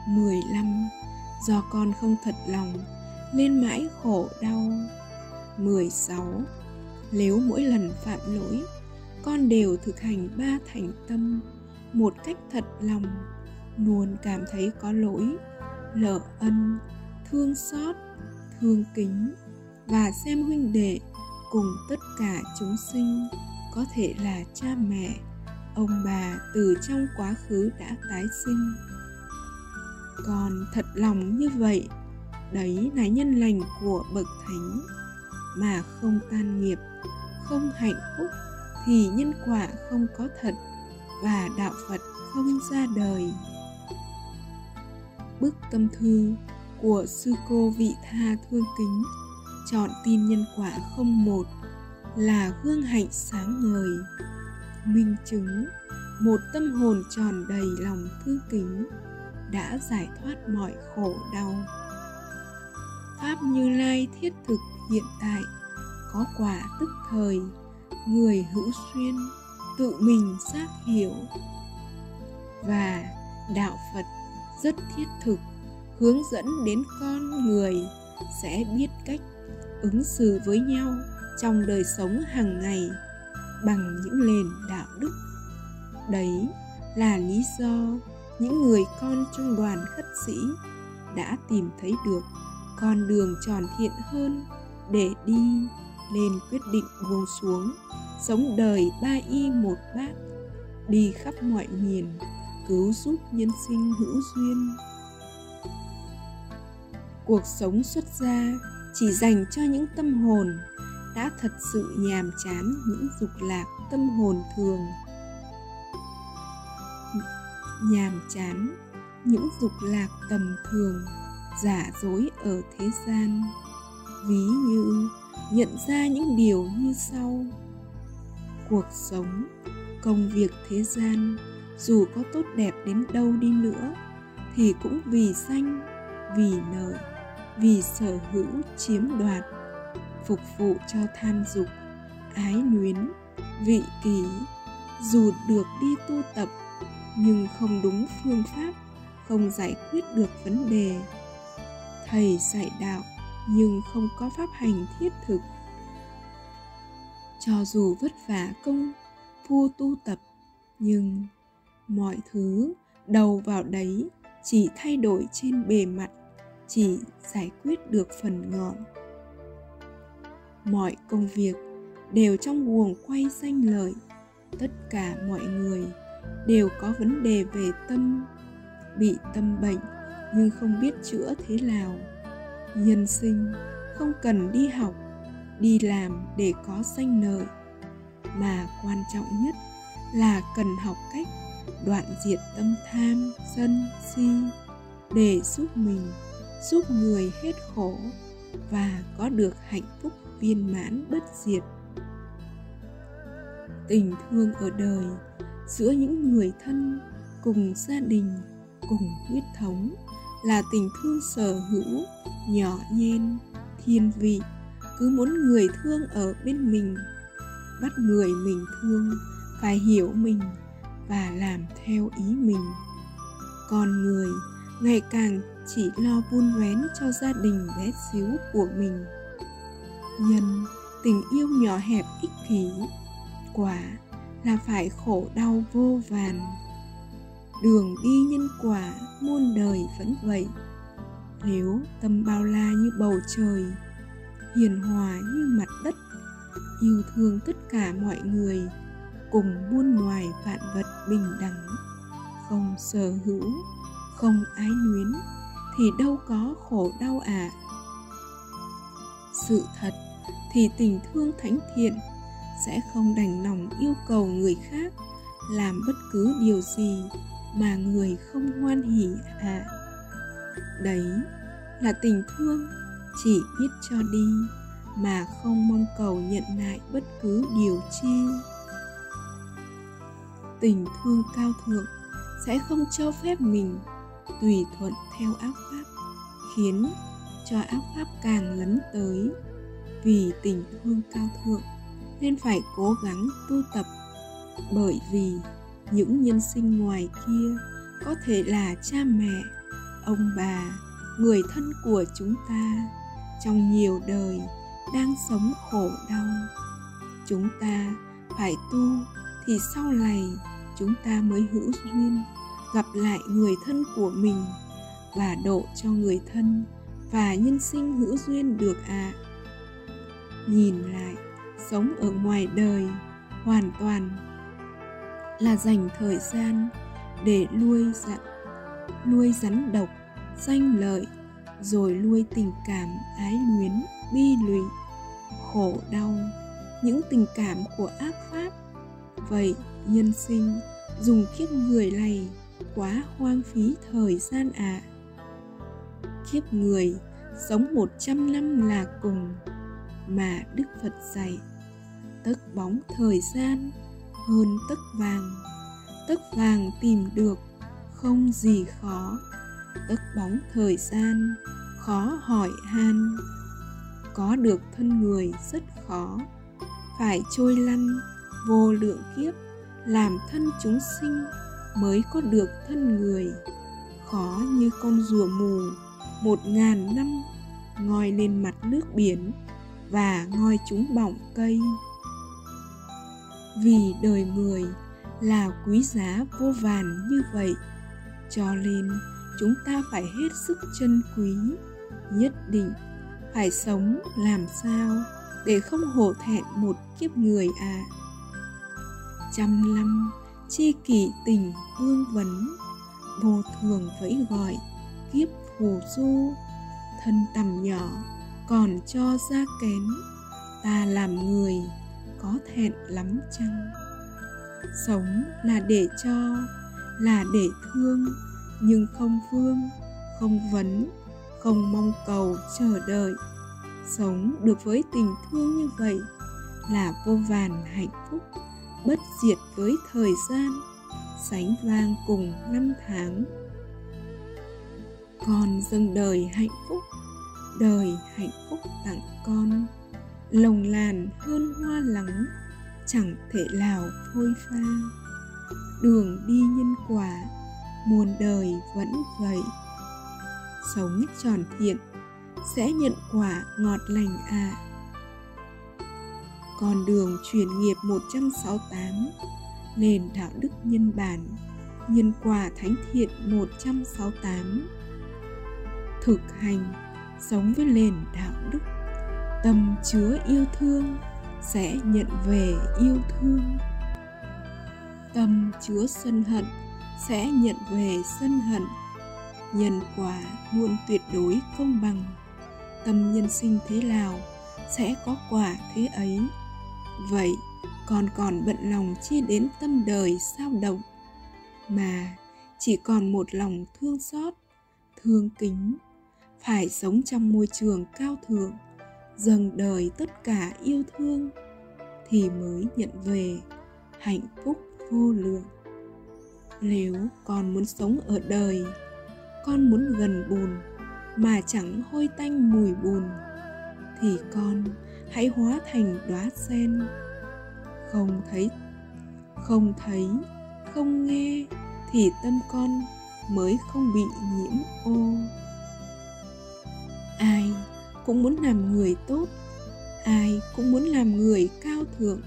15. Do con không thật lòng, nên mãi khổ đau 16. Nếu mỗi lần phạm lỗi, con đều thực hành ba thành tâm. Một cách thật lòng, luôn cảm thấy có lỗi lỡ ân, thương xót, thương kính và xem huynh đệ cùng tất cả chúng sinh, có thể là cha mẹ, ông bà từ trong quá khứ đã tái sinh. Còn thật lòng như vậy, đấy là nhân lành của bậc thánh mà không tan nghiệp, không hạnh phúc thì nhân quả không có thật và đạo phật không ra đời. Bức tâm thư của sư cô vị tha thương kính chọn tin nhân quả không một là gương hạnh sáng ngời, minh chứng một tâm hồn tròn đầy lòng thương kính đã giải thoát mọi khổ đau pháp như lai thiết thực hiện tại, có quả tức thời, người hữu xuyên, tự mình xác hiểu. Và đạo phật rất thiết thực hướng dẫn đến con người sẽ biết cách ứng xử với nhau trong đời sống hàng ngày bằng những nền đạo đức. Đấy là lý do những người con trong đoàn khất sĩ đã tìm thấy được con đường tròn thiện hơn để đi lên quyết định buông xuống. Sống đời ba y một bát, đi khắp mọi miền, cứu giúp nhân sinh hữu duyên. Cuộc sống xuất gia chỉ dành cho những tâm hồn đã thật sự nhàm chán những dục lạc tâm hồn thường. Nhàm chán những dục lạc tầm thường giả dối ở thế gian. Ví như nhận ra những điều như sau. Cuộc sống, công việc thế gian, dù có tốt đẹp đến đâu đi nữa, thì cũng vì danh, vì lợi, vì sở hữu chiếm đoạt, phục vụ cho tham dục, ái luyến vị kỷ. Dù được đi tu tập, nhưng không đúng phương pháp, không giải quyết được vấn đề thầy dạy đạo, nhưng không có pháp hành thiết thực. Cho dù vất vả công phu tu tập, nhưng mọi thứ đầu vào đấy chỉ thay đổi trên bề mặt, chỉ giải quyết được phần ngọn. Mọi công việc đều trong guồng quay danh lợi, tất cả mọi người đều có vấn đề về tâm, bị tâm bệnh nhưng không biết chữa thế nào. Nhân sinh, không cần đi học, đi làm để có danh lợi mà quan trọng nhất là cần học cách đoạn diệt tâm tham, sân, si để giúp mình, giúp người hết khổ và có được hạnh phúc viên mãn bất diệt. Tình thương ở đời giữa những người thân cùng gia đình cùng huyết thống là tình thương sở hữu, nhỏ nhen, thiên vị. Cứ muốn người thương ở bên mình, bắt người mình thương, phải hiểu mình và làm theo ý mình. Con người ngày càng chỉ lo buôn vén cho gia đình bé xíu của mình. Nhân tình yêu nhỏ hẹp ích kỷ, quả là phải khổ đau vô vàn đường đi nhân quả muôn đời vẫn vậy nếu tâm bao la như bầu trời, hiền hòa như mặt đất, yêu thương tất cả mọi người, cùng muôn loài vạn vật bình đẳng, không sở hữu, không ái luyến, thì đâu có khổ đau ạ à. sự thật thì tình thương thánh thiện sẽ không đành lòng yêu cầu người khác làm bất cứ điều gì mà người không hoan hỉ ạ à. đấy là tình thương chỉ biết cho đi, mà không mong cầu nhận lại bất cứ điều chi tình thương cao thượng sẽ không cho phép mình tùy thuận theo ác pháp, khiến cho ác pháp càng lấn tới vì tình thương cao thượng nên phải cố gắng tu tập, bởi vì những nhân sinh ngoài kia, có thể là cha mẹ, ông bà, người thân của chúng ta, trong nhiều đời đang sống khổ đau chúng ta phải tu thì sau này chúng ta mới hữu duyên gặp lại người thân của mình và độ cho người thân và nhân sinh hữu duyên được ạ à. nhìn lại, sống ở ngoài đời hoàn toàn là dành thời gian để nuôi dặn, nuôi rắn độc, danh lợi, rồi nuôi tình cảm ái luyến, bi lụy, khổ đau. Những tình cảm của ác pháp. Vậy nhân sinh, dùng kiếp người này quá hoang phí thời gian ạ. À. kiếp người sống một trăm năm là cùng mà đức phật dạy, tất bóng thời gian hơn tất vàng. Tất vàng tìm được không gì khó. Tất bóng thời gian khó hỏi han. Có được thân người rất khó. Phải trôi lăn vô lượng kiếp, làm thân chúng sinh mới có được thân người. Khó như con rùa mù, một ngàn năm ngoi lên mặt nước biển và ngoi chúng bỏng cây vì đời người là quý giá vô vàn như vậy, cho nên chúng ta phải hết sức trân quý, nhất định phải sống làm sao để không hổ thẹn một kiếp người à trăm năm chi kỷ tình vương vấn, vô thường vẫy gọi kiếp phù du. Thân tầm nhỏ còn cho ra kén, ta làm người có thẹn lắm chăng? Sống là để cho, là để thương, nhưng không vương, không vấn, không mong cầu chờ đợi. Sống được với tình thương như vậy là vô vàn hạnh phúc, bất diệt với thời gian, sánh vang cùng năm tháng. Con dâng đời hạnh phúc, đời hạnh phúc tặng con lồng làn hơn hoa lắng, chẳng thể nào phôi pha. Đường đi nhân quả, muôn đời vẫn vậy. Sống tròn thiện, sẽ nhận quả ngọt lành à con đường truyền nghiệp 168 nền đạo đức nhân bản, nhân quả thánh thiện 168 thực hành, sống với nền đạo đức tâm chứa yêu thương sẽ nhận về yêu thương. Tâm chứa sân hận sẽ nhận về sân hận. Nhân quả luôn tuyệt đối công bằng. Tâm nhân sinh thế nào sẽ có quả thế ấy? Vậy còn còn bận lòng chi đến tâm đời sao động? Mà chỉ còn một lòng thương xót, thương kính, phải sống trong môi trường cao thượng dâng đời tất cả yêu thương, thì mới nhận về hạnh phúc vô lượng. Nếu con muốn sống ở đời, con muốn gần bùn mà chẳng hôi tanh mùi bùn, thì con hãy hóa thành đóa sen. Không thấy không thấy, không nghe thì tâm con mới không bị nhiễm ô. Ai cũng muốn làm người tốt, ai cũng muốn làm người cao thượng,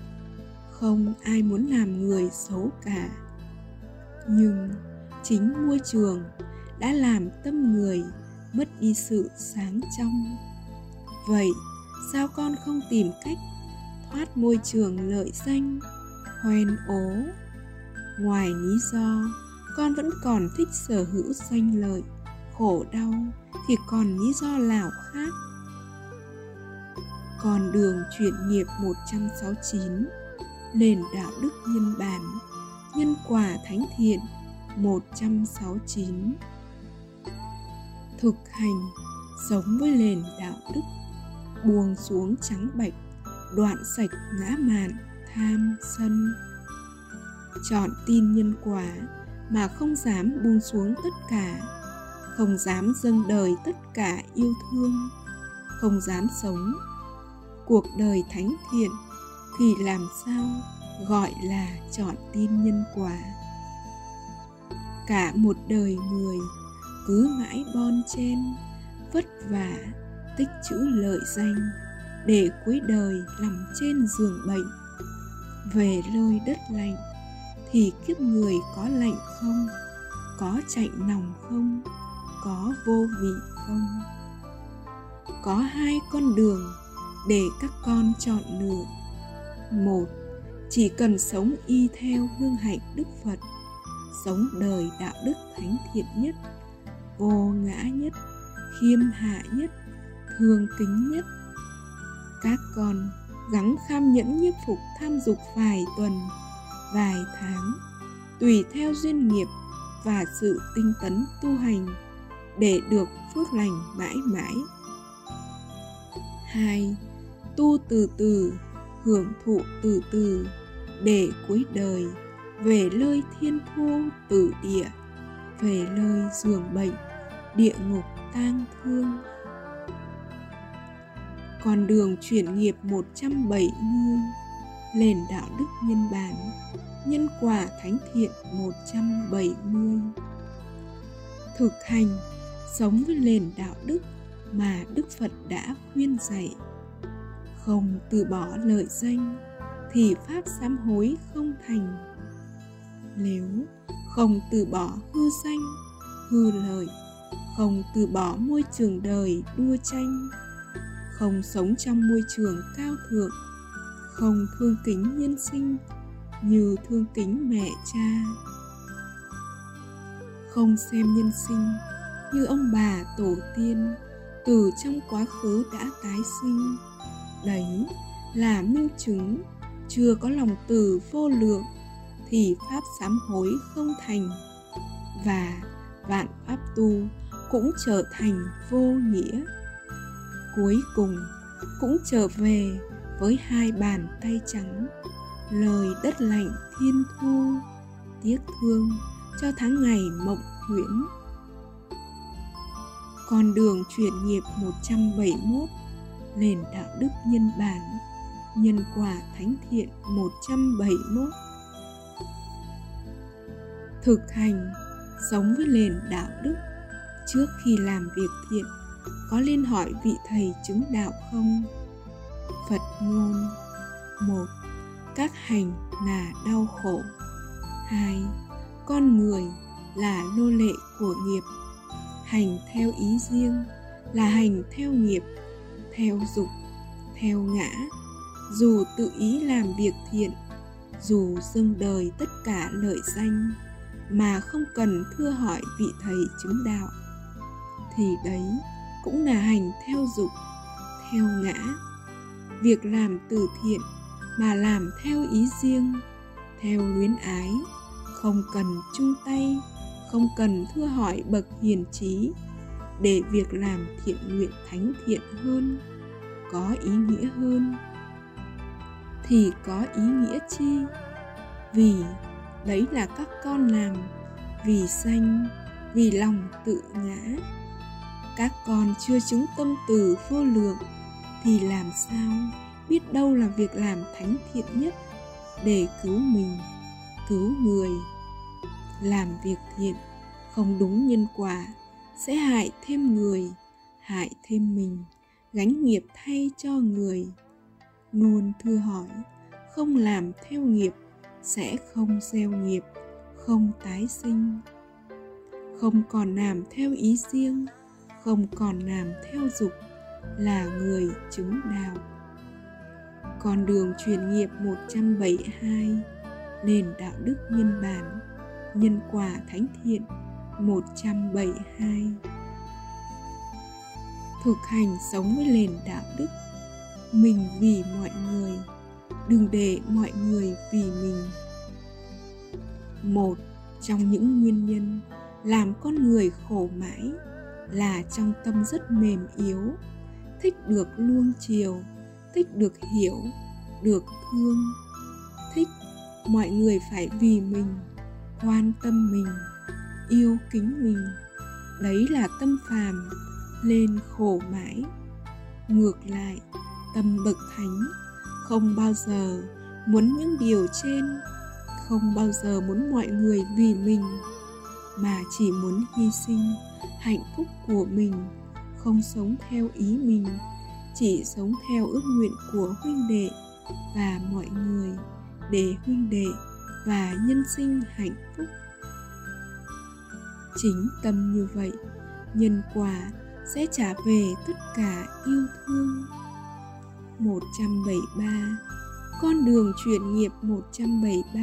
không ai muốn làm người xấu cả. Nhưng chính môi trường đã làm tâm người mất đi sự sáng trong. Vậy sao con không tìm cách thoát môi trường lợi danh, hoen ố? Ngoài lý do con vẫn còn thích sở hữu danh lợi, khổ đau thì còn lý do nào khác? Con đường chuyển nghiệp 169 nền đạo đức nhân bản nhân quả thánh thiện 169 thực hành, sống với nền đạo đức, buông xuống trắng bạch đoạn sạch ngã mạn, tham sân. Chọn tin nhân quả mà không dám buông xuống tất cả, không dám dâng đời tất cả yêu thương, không dám sống cuộc đời thánh thiện, thì làm sao gọi là chọn tin nhân quả? Cả một đời người cứ mãi bon chen, vất vả, tích chữ lợi danh, để cuối đời nằm trên giường bệnh. Về lơi đất lạnh, thì kiếp người có lạnh không? Có chạy nòng không? Có vô vị không? Có hai con đường để các con chọn lựa. Một, chỉ cần sống y theo hương hạnh đức phật, sống đời đạo đức thánh thiện nhất, vô ngã nhất, khiêm hạ nhất, thương kính nhất. Các con gắng kham nhẫn nhiếp phục tham dục vài tuần, vài tháng, tùy theo duyên nghiệp và sự tinh tấn tu hành để được phước lành mãi mãi. Hai tu từ từ, hưởng thụ từ từ, để cuối đời về lơi thiên thu tử địa, về lơi giường bệnh địa ngục tang thương. Con đường chuyển nghiệp 170 lên đạo đức nhân bản, nhân quả thánh thiện 170 thực hành, sống với nền đạo đức mà Đức Phật đã khuyên dạy không từ bỏ lợi danh thì pháp sám hối không thành. Nếu không từ bỏ hư danh, hư lợi, không từ bỏ môi trường đời đua tranh, không sống trong môi trường cao thượng, không thương kính nhân sinh như thương kính mẹ cha, không xem nhân sinh như ông bà tổ tiên từ trong quá khứ đã tái sinh đấy là minh chứng chưa có lòng từ vô lượng thì pháp sám hối không thành. Và vạn pháp tu cũng trở thành vô nghĩa. Cuối cùng cũng trở về với hai bàn tay trắng, lời đất lạnh thiên thu, tiếc thương cho tháng ngày mộng huyễn. Con đường chuyển nghiệp 171 nền đạo đức nhân bản, nhân quả thánh thiện 171 thực hành sống với nền đạo đức trước khi làm việc thiện, có nên hỏi vị thầy chứng đạo không? Phật ngôn một, các hành là đau khổ. Hai, con người là nô lệ của nghiệp. Hành theo ý riêng là hành theo nghiệp theo dục, theo ngã, dù tự ý làm việc thiện, dù dâng đời tất cả lợi danh mà không cần thưa hỏi vị thầy chứng đạo, thì đấy cũng là hành theo dục, theo ngã. Việc làm từ thiện mà làm theo ý riêng, theo luyến ái, không cần chung tay, không cần thưa hỏi bậc hiền trí để việc làm thiện nguyện thánh thiện hơn, có ý nghĩa hơn. Thì có ý nghĩa chi? Vì đấy là các con làm, vì sanh, vì lòng tự ngã. Các con chưa chứng tâm từ vô lượng thì làm sao biết đâu là việc làm thánh thiện nhất để cứu mình, cứu người? Làm việc thiện không đúng nhân quả sẽ hại thêm người, hại thêm mình, gánh nghiệp thay cho người. Nôn thưa hỏi, không làm theo nghiệp, sẽ không gieo nghiệp, không tái sinh. Không còn làm theo ý riêng, không còn làm theo dục, là người chứng đạo. Con đường truyền nghiệp 172 nền đạo đức nhân bản nhân quả thánh thiện. 172 Thực hành sống với nền đạo đức, Mình vì mọi người, Đừng để mọi người vì mình. Một trong những nguyên nhân làm con người khổ mãi là trong tâm rất mềm yếu, thích được luông chiều, thích được hiểu, được thương, thích mọi người phải vì mình, quan tâm mình yêu kính mình. Đấy là tâm phàm, lên khổ mãi. Ngược lại, tâm bậc thánh, không bao giờ muốn những điều trên, không bao giờ muốn mọi người vì mình, mà chỉ muốn hy sinh hạnh phúc của mình, không sống theo ý mình, chỉ sống theo ước nguyện của huynh đệ và mọi người, để huynh đệ và nhân sinh hạnh phúc chính tâm như vậy nhân quả sẽ trả về tất cả yêu thương. 173 Con đường chuyển nghiệp 173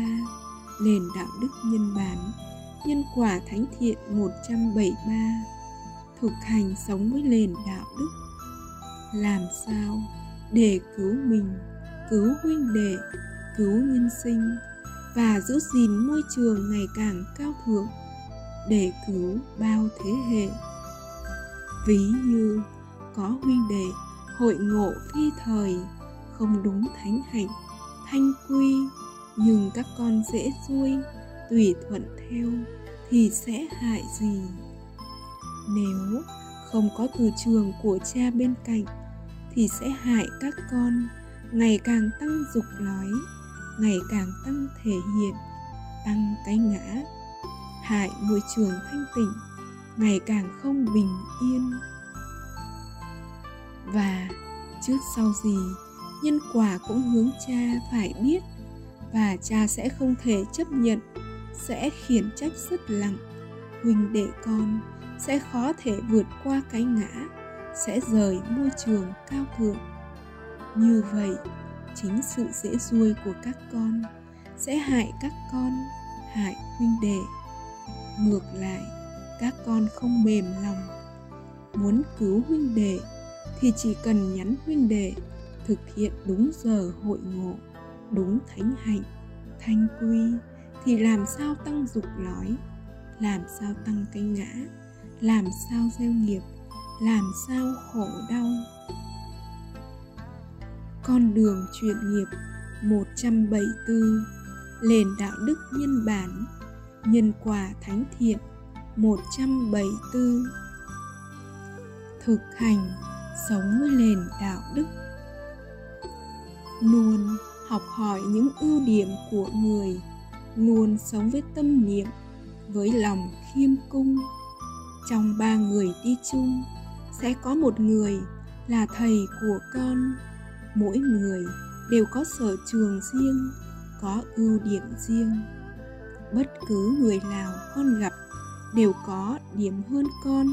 Nền đạo đức nhân bản Nhân quả thánh thiện 173 Thực hành sống với nền đạo đức. Làm sao để cứu mình, cứu huynh đệ, cứu nhân sinh và giữ gìn môi trường ngày càng cao thượng? Để cứu bao thế hệ. Ví như có huynh đệ hội ngộ phi thời, không đúng thánh hạnh, thanh quy, nhưng các con dễ xuôi tùy thuận theo thì sẽ hại gì nếu không có từ trường của cha bên cạnh thì sẽ hại các con, ngày càng tăng dục lói, ngày càng tăng thể hiện, tăng cái ngã hại môi trường thanh tịnh, ngày càng không bình yên. Và trước sau gì, nhân quả cũng hướng cha phải biết, và cha sẽ không thể chấp nhận, sẽ khiển trách rất lặng huynh đệ con sẽ khó thể vượt qua cái ngã, sẽ rời môi trường cao thượng. Như vậy, chính sự dễ ruôi của các con sẽ hại các con, hại huynh đệ ngược lại, các con không mềm lòng. Muốn cứu huynh đệ thì chỉ cần nhắn huynh đệ thực hiện đúng giờ hội ngộ, đúng thánh hạnh, thanh quy thì làm sao tăng dục lói, làm sao tăng cái ngã, làm sao gieo nghiệp, làm sao khổ đau. Con đường chuyển nghiệp 174 Nền đạo đức nhân bản. Nhân quả thánh thiện 174 Thực hành sống với nền đạo đức. Luôn học hỏi những ưu điểm của người, Luôn sống với tâm niệm, Với lòng khiêm cung. Trong ba người đi chung, Sẽ có một người là thầy của con. Mỗi người đều có sở trường riêng, có ưu điểm riêng bất cứ người nào con gặp đều có điểm hơn con,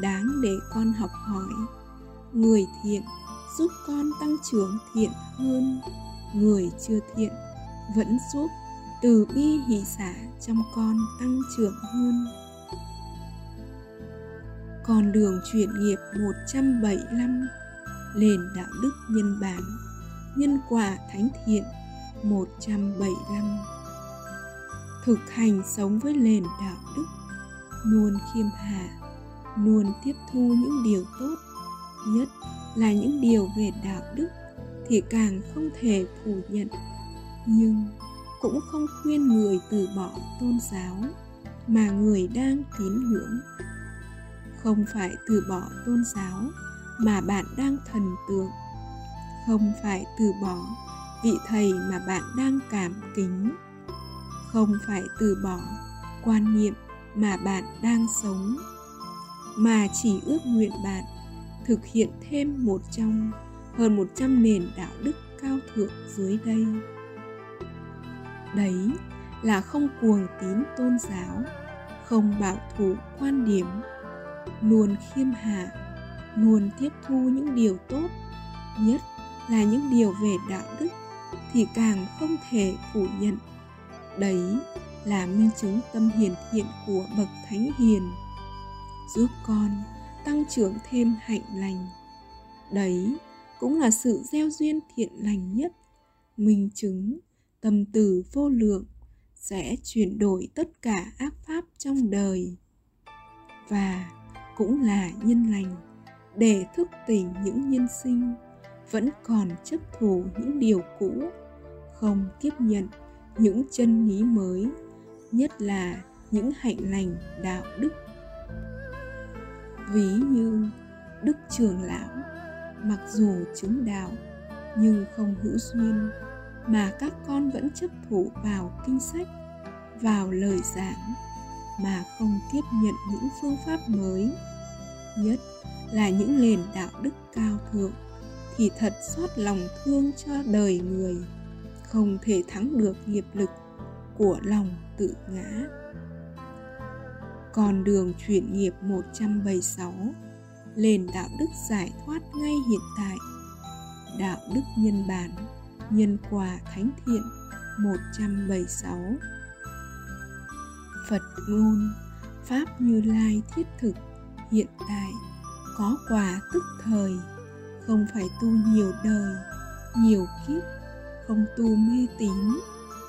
đáng để con học hỏi. Người thiện giúp con tăng trưởng thiện hơn, người chưa thiện vẫn giúp từ bi hỷ xả trong con tăng trưởng hơn. Con đường chuyển nghiệp 175 nền đạo đức nhân bản, nhân quả thánh thiện 175 thực hành sống với nền đạo đức. Luôn khiêm hạ, luôn tiếp thu những điều tốt, nhất là những điều về đạo đức thì càng không thể phủ nhận. Nhưng cũng không khuyên người từ bỏ tôn giáo mà người đang tín ngưỡng. Không phải từ bỏ tôn giáo mà bạn đang thần tượng. Không phải từ bỏ vị thầy mà bạn đang cảm kính không phải từ bỏ quan niệm mà bạn đang sống mà chỉ ước nguyện bạn thực hiện thêm một trong hơn 100 nền đạo đức cao thượng dưới đây. Đấy là không cuồng tín tôn giáo, không bảo thủ quan điểm, luôn khiêm hạ, luôn tiếp thu những điều tốt nhất là những điều về đạo đức thì càng không thể phủ nhận đấy là minh chứng tâm hiền thiện của bậc thánh hiền. Giúp con tăng trưởng thêm hạnh lành. Đấy cũng là sự gieo duyên thiện lành nhất. Minh chứng tâm từ vô lượng sẽ chuyển đổi tất cả ác pháp trong đời. Và cũng là nhân lành để thức tỉnh những nhân sinh, vẫn còn chấp thủ những điều cũ, không tiếp nhận những chân lý mới, nhất là những hạnh lành đạo đức. Ví như đức trường lão, mặc dù chứng đạo nhưng không hữu duyên, mà các con vẫn chấp thủ vào kinh sách, vào lời giảng, mà không tiếp nhận những phương pháp mới. Nhất là những nền đạo đức cao thượng thì thật xót lòng thương cho đời người không thể thắng được nghiệp lực của lòng tự ngã. Con đường chuyển nghiệp 176 lên đạo đức giải thoát ngay hiện tại. Đạo đức nhân bản, nhân quả thánh thiện 176 Phật ngôn, Pháp Như Lai thiết thực, hiện tại có quả tức thời, không phải tu nhiều đời, nhiều kiếp không tu mê tín,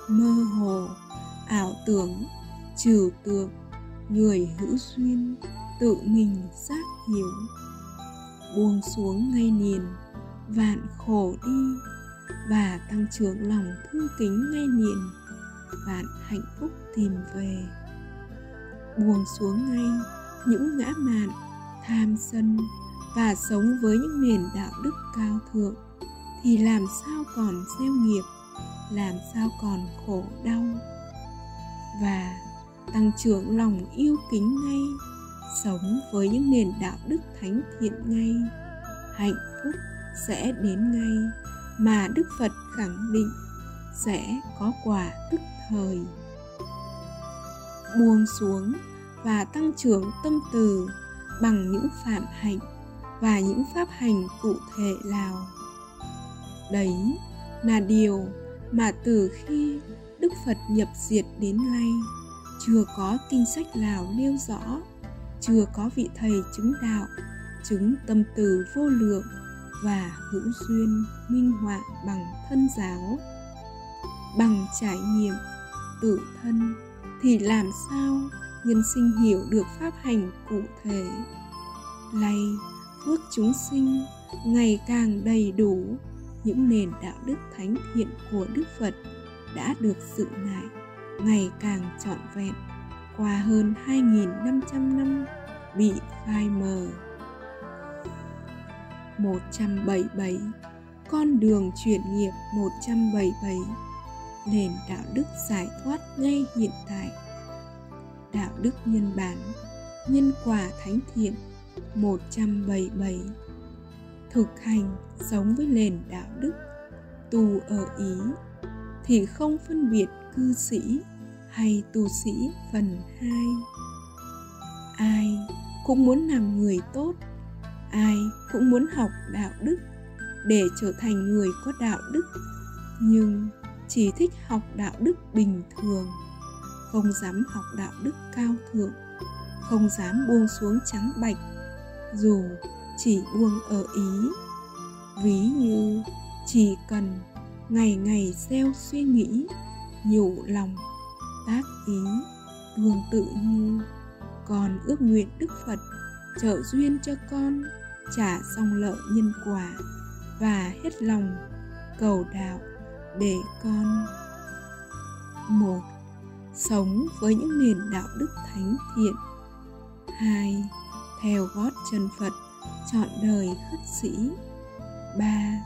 mơ hồ, ảo tưởng trừu tượng, người hữu duyên, tự mình giác hiểu. Buông xuống ngay niền vạn khổ đi, và tăng trưởng lòng thương kính ngay niền vạn hạnh phúc tìm về. Buông xuống ngay những ngã mạn, tham sân, và sống với những nền đạo đức cao thượng thì làm sao còn gieo nghiệp, làm sao còn khổ đau. Và tăng trưởng lòng yêu kính ngay, sống với những nền đạo đức thánh thiện ngay, hạnh phúc sẽ đến ngay. Mà đức phật khẳng định sẽ có quả tức thời. Buông xuống và tăng trưởng tâm từ bằng những phạm hạnh và những pháp hành cụ thể nào đấy là điều mà từ khi đức phật nhập diệt đến nay chưa có kinh sách nào nêu rõ, chưa có vị thầy chứng đạo, chứng tâm từ vô lượng và hữu duyên minh họa bằng thân giáo. Bằng trải nghiệm tự thân thì làm sao nhân sinh hiểu được pháp hành cụ thể? Lay phước chúng sinh ngày càng đầy đủ những nền đạo đức thánh thiện của đức phật đã được dựng lại ngày càng trọn vẹn qua hơn 2.500 năm bị phai mờ. 177 Con đường chuyển nghiệp 177 Nền đạo đức giải thoát ngay hiện tại Đạo đức nhân bản, Nhân quả thánh thiện 177 Thực hành sống với nền đạo đức, Tu ở Ý, Thì không phân biệt cư sĩ hay tu sĩ phần hai. Ai cũng muốn làm người tốt, ai cũng muốn học đạo đức để trở thành người có đạo đức, nhưng chỉ thích học đạo đức bình thường, không dám học đạo đức cao thượng, không dám buông xuống trắng bạch, dù chỉ buông ở ý. Ví như, chỉ cần ngày ngày gieo suy nghĩ, nhủ lòng, tác ý tương tự như con ước nguyện đức phật trợ duyên cho con, trả xong lợi nhân quả, và hết lòng cầu đạo để con. Một, sống với những nền đạo đức thánh thiện. Hai, theo gót chân phật chọn đời khất sĩ. Ba,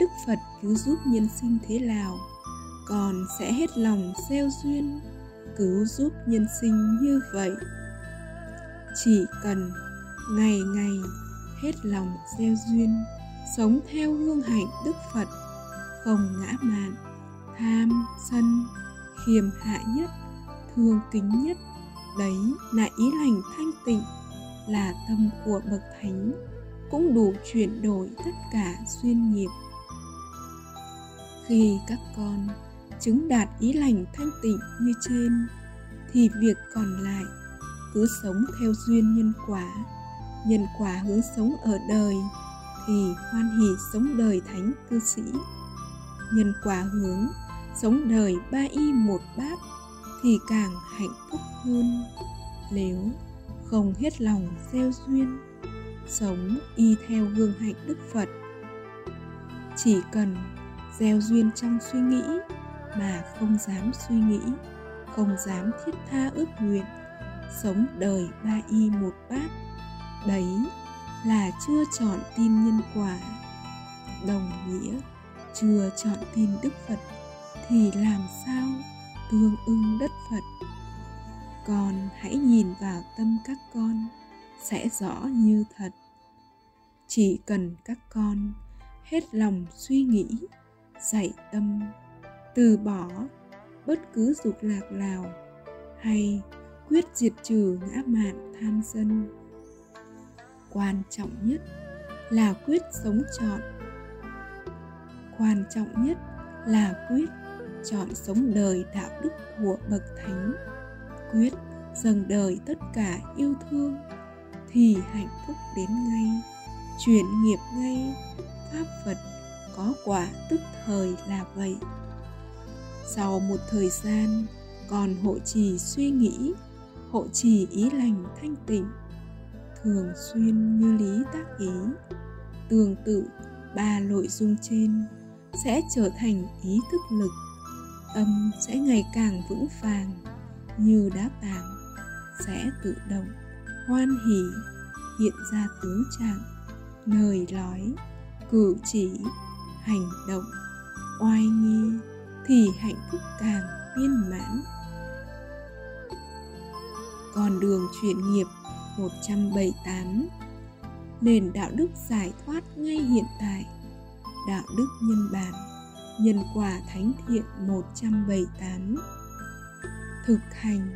đức phật cứu giúp nhân sinh thế nào? Còn sẽ hết lòng gieo duyên, cứu giúp nhân sinh như vậy. Chỉ cần ngày ngày hết lòng gieo duyên, sống theo hương hạnh đức phật, không ngã mạn, tham sân khiêm hạ nhất, thương kính nhất, đấy là ý lành thanh tịnh, là tâm của bậc thánh cũng đủ chuyển đổi tất cả duyên nghiệp. Khi các con chứng đạt ý lành thanh tịnh như trên, thì việc còn lại cứ sống theo duyên nhân quả nhân quả hướng sống ở đời, thì hoan hỷ sống đời thánh cư sĩ. Nhân quả hướng sống đời ba y một bát thì càng hạnh phúc hơn. Nếu không hết lòng gieo duyên sống y theo gương hạnh đức phật. Chỉ cần gieo duyên trong suy nghĩ mà không dám suy nghĩ, không dám thiết tha ước nguyện, sống đời ba y một bát, đấy là chưa chọn tin nhân quả. Đồng nghĩa, chưa chọn tin đức phật thì làm sao tương ưng đất phật? Con hãy nhìn vào tâm các con sẽ rõ như thật. Chỉ cần các con hết lòng suy nghĩ, dạy tâm, từ bỏ bất cứ dục lạc nào hay quyết diệt trừ ngã mạn tham sân. Quan trọng nhất là quyết sống chọn quan trọng nhất là quyết chọn sống đời đạo đức của bậc thánh, quyết dâng đời tất cả yêu thương thì hạnh phúc đến ngay. Chuyển nghiệp ngay, pháp phật có quả tức thời là vậy. Sau một thời gian, còn hộ trì suy nghĩ, hộ trì ý lành thanh tịnh, thường xuyên như lý tác ý, tương tự ba nội dung trên sẽ trở thành ý thức lực. Tâm sẽ ngày càng vững vàng, như đá tảng sẽ tự động hoan hỷ, hiện ra tướng trạng, lời nói, cử chỉ, hành động, oai nghi thì hạnh phúc càng viên mãn. Con đường chuyển nghiệp 178 Nền đạo đức giải thoát ngay hiện tại, Đạo đức nhân bản, Nhân quả thánh thiện 178 Thực hành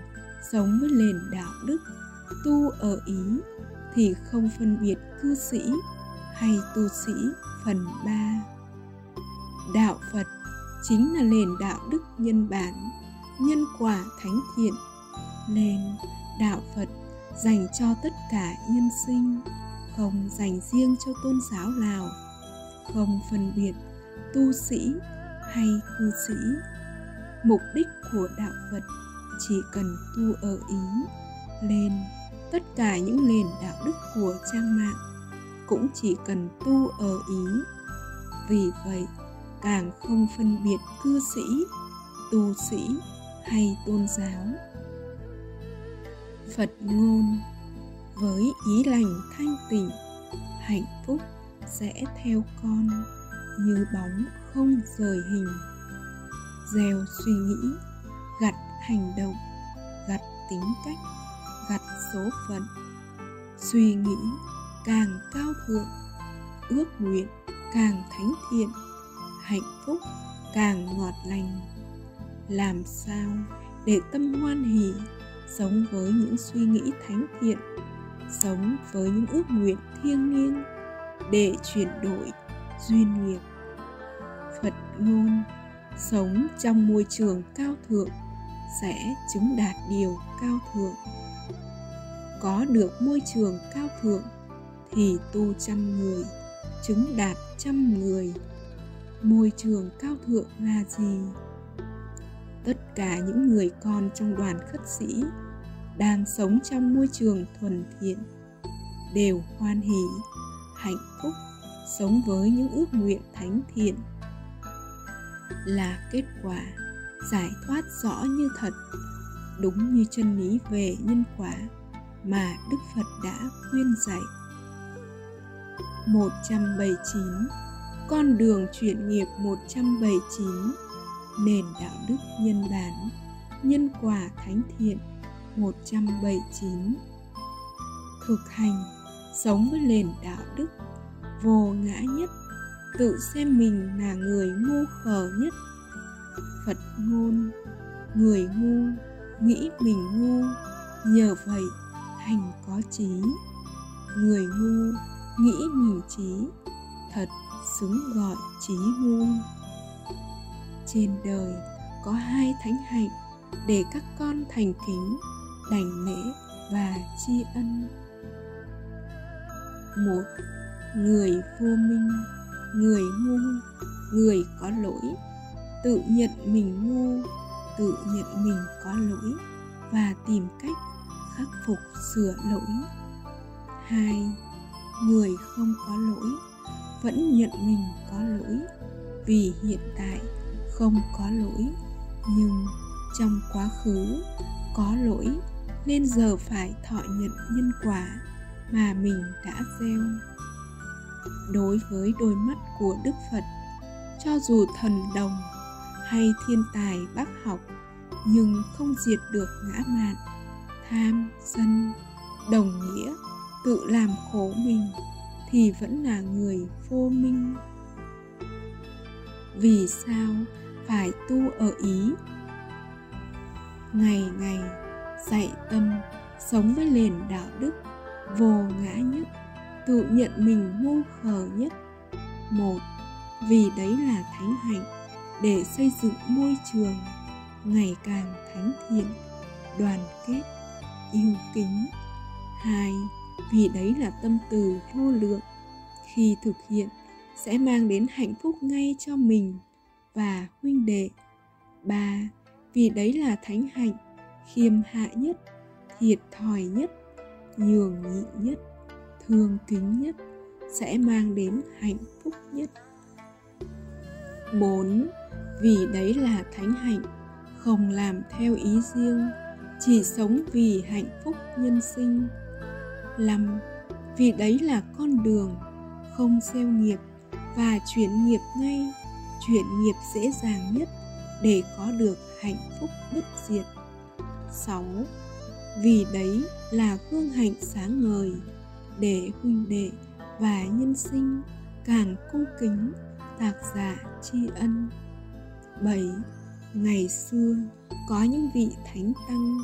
sống với nền đạo đức tu ở ý thì không phân biệt cư sĩ hay tu sĩ phần 3. Đạo Phật chính là nền đạo đức nhân bản, nhân quả thánh thiện, nên đạo Phật dành cho tất cả nhân sinh, không dành riêng cho tôn giáo nào, không phân biệt tu sĩ hay cư sĩ. Mục đích của đạo Phật chỉ cần tu ở ý lên tất cả những nền đạo đức của trang mạng cũng chỉ cần tu ở ý. Vì vậy, càng không phân biệt cư sĩ, tu sĩ hay tôn giáo. Phật ngôn với ý lành thanh tịnh, hạnh phúc sẽ theo con như bóng không rời hình. Gieo suy nghĩ, gặt hành động, gặt tính cách gặt số phận, suy nghĩ càng cao thượng, ước nguyện càng thánh thiện, hạnh phúc càng ngọt lành. Làm sao để tâm hoan hỷ, sống với những suy nghĩ thánh thiện, sống với những ước nguyện thiêng liêng để chuyển đổi duyên nghiệp. Phật ngôn, sống trong môi trường cao thượng sẽ chứng đạt điều cao thượng có được môi trường cao thượng thì tu trăm người, chứng đạt trăm người. Môi trường cao thượng là gì? Tất cả những người con trong đoàn khất sĩ đang sống trong môi trường thuần thiện đều hoan hỷ, hạnh phúc, sống với những ước nguyện thánh thiện. Là kết quả giải thoát rõ như thật, đúng như chân lý về nhân quả mà Đức Phật đã khuyên dạy. 179 Con đường chuyển nghiệp 179 Nền đạo đức nhân bản, Nhân quả thánh thiện 179 Thực hành, Sống với nền đạo đức, Vô ngã nhất, Tự xem mình là người ngu khờ nhất. Phật ngôn, Người ngu, Nghĩ mình ngu, Nhờ vậy thành có trí. Người ngu nghĩ nhiều trí, thật xứng gọi trí ngu. Trên đời có hai thánh hạnh để các con thành kính, đảnh lễ và tri ân. Một, người vô minh, người ngu, người có lỗi, tự nhận mình ngu, tự nhận mình có lỗi và tìm cách khắc phục sửa lỗi. Hai, người không có lỗi vẫn nhận mình có lỗi, vì hiện tại không có lỗi, nhưng trong quá khứ có lỗi nên giờ phải thọ nhận nhân quả mà mình đã gieo. Đối với đôi mắt của đức phật, cho dù thần đồng hay thiên tài bác học, nhưng không diệt được ngã mạn tham sân, đồng nghĩa, tự làm khổ mình, thì vẫn là người vô minh. Vì sao phải tu ở ý? Ngày ngày dạy tâm sống với nền đạo đức vô ngã nhất, tự nhận mình ngu khờ nhất. Một, vì đấy là thánh hạnh để xây dựng môi trường ngày càng thánh thiện, đoàn kết yêu kính. Hai vì đấy là tâm từ vô lượng. Khi thực hiện sẽ mang đến hạnh phúc ngay cho mình và huynh đệ. Ba vì đấy là thánh hạnh khiêm hạ nhất thiệt thòi nhất nhường nhịn nhất thương kính nhất sẽ mang đến hạnh phúc nhất. 4. Vì đấy là thánh hạnh, không làm theo ý riêng, chỉ sống vì hạnh phúc nhân sinh lầm, vì đấy là con đường, không gieo nghiệp và chuyển nghiệp ngay, chuyển nghiệp dễ dàng nhất để có được hạnh phúc bất diệt 6. Vì đấy là gương hạnh sáng ngời để huynh đệ và nhân sinh càng cung kính tạc giả tri ân 7. Ngày xưa, có những vị thánh tăng,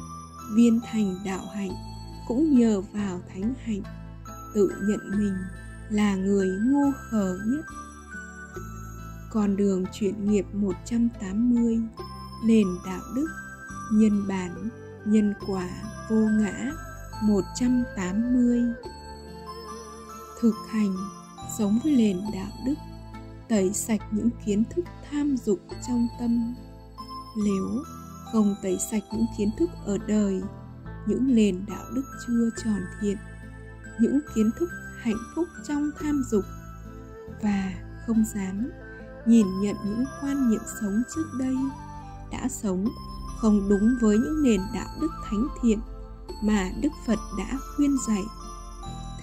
viên thành đạo hạnh cũng nhờ vào thánh hạnh tự nhận mình là người ngu khờ nhất. Con đường chuyển nghiệp 180 nền đạo đức, nhân bản, nhân quả vô ngã 180 thực hành, sống với nền đạo đức, tẩy sạch những kiến thức tham dục trong tâm lếu không tẩy sạch những kiến thức ở đời, những nền đạo đức chưa tròn thiện, những kiến thức hạnh phúc trong tham dục, và không dám nhìn nhận những quan niệm sống trước đây đã sống không đúng với những nền đạo đức thánh thiện mà đức phật đã khuyên dạy,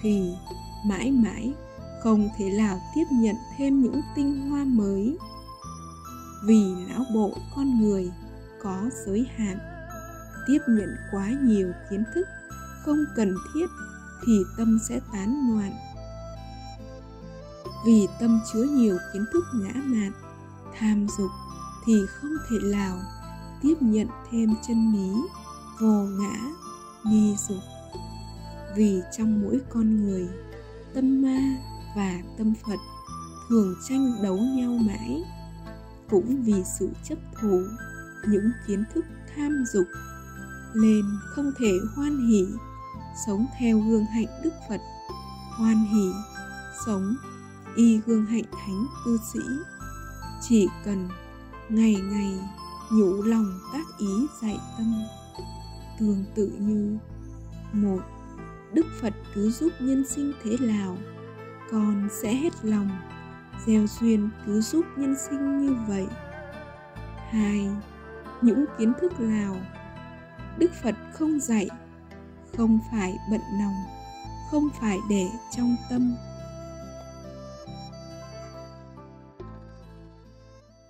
thì mãi mãi không thể nào tiếp nhận thêm những tinh hoa mới vì lão bộ con người có giới hạn. Tiếp nhận quá nhiều kiến thức không cần thiết thì tâm sẽ tán loạn. Vì tâm chứa nhiều kiến thức ngã mạn, tham dục thì không thể nào tiếp nhận thêm chân lý vô ngã, nghi dục. Vì trong mỗi con người, tâm ma và tâm phật thường tranh đấu nhau mãi cũng vì sự chấp thủ, những kiến thức tham dục, nên không thể hoan hỷ, sống theo gương hạnh đức phật. Hoan hỷ, sống y gương hạnh thánh cư sĩ. Chỉ cần ngày ngày nhủ lòng tác ý dạy tâm, tương tự như một đức phật cứ giúp nhân sinh thế nào, con sẽ hết lòng gieo duyên cứ giúp nhân sinh như vậy. Hai, những kiến thức nào đức phật không dạy, không phải bận lòng, không phải để trong tâm.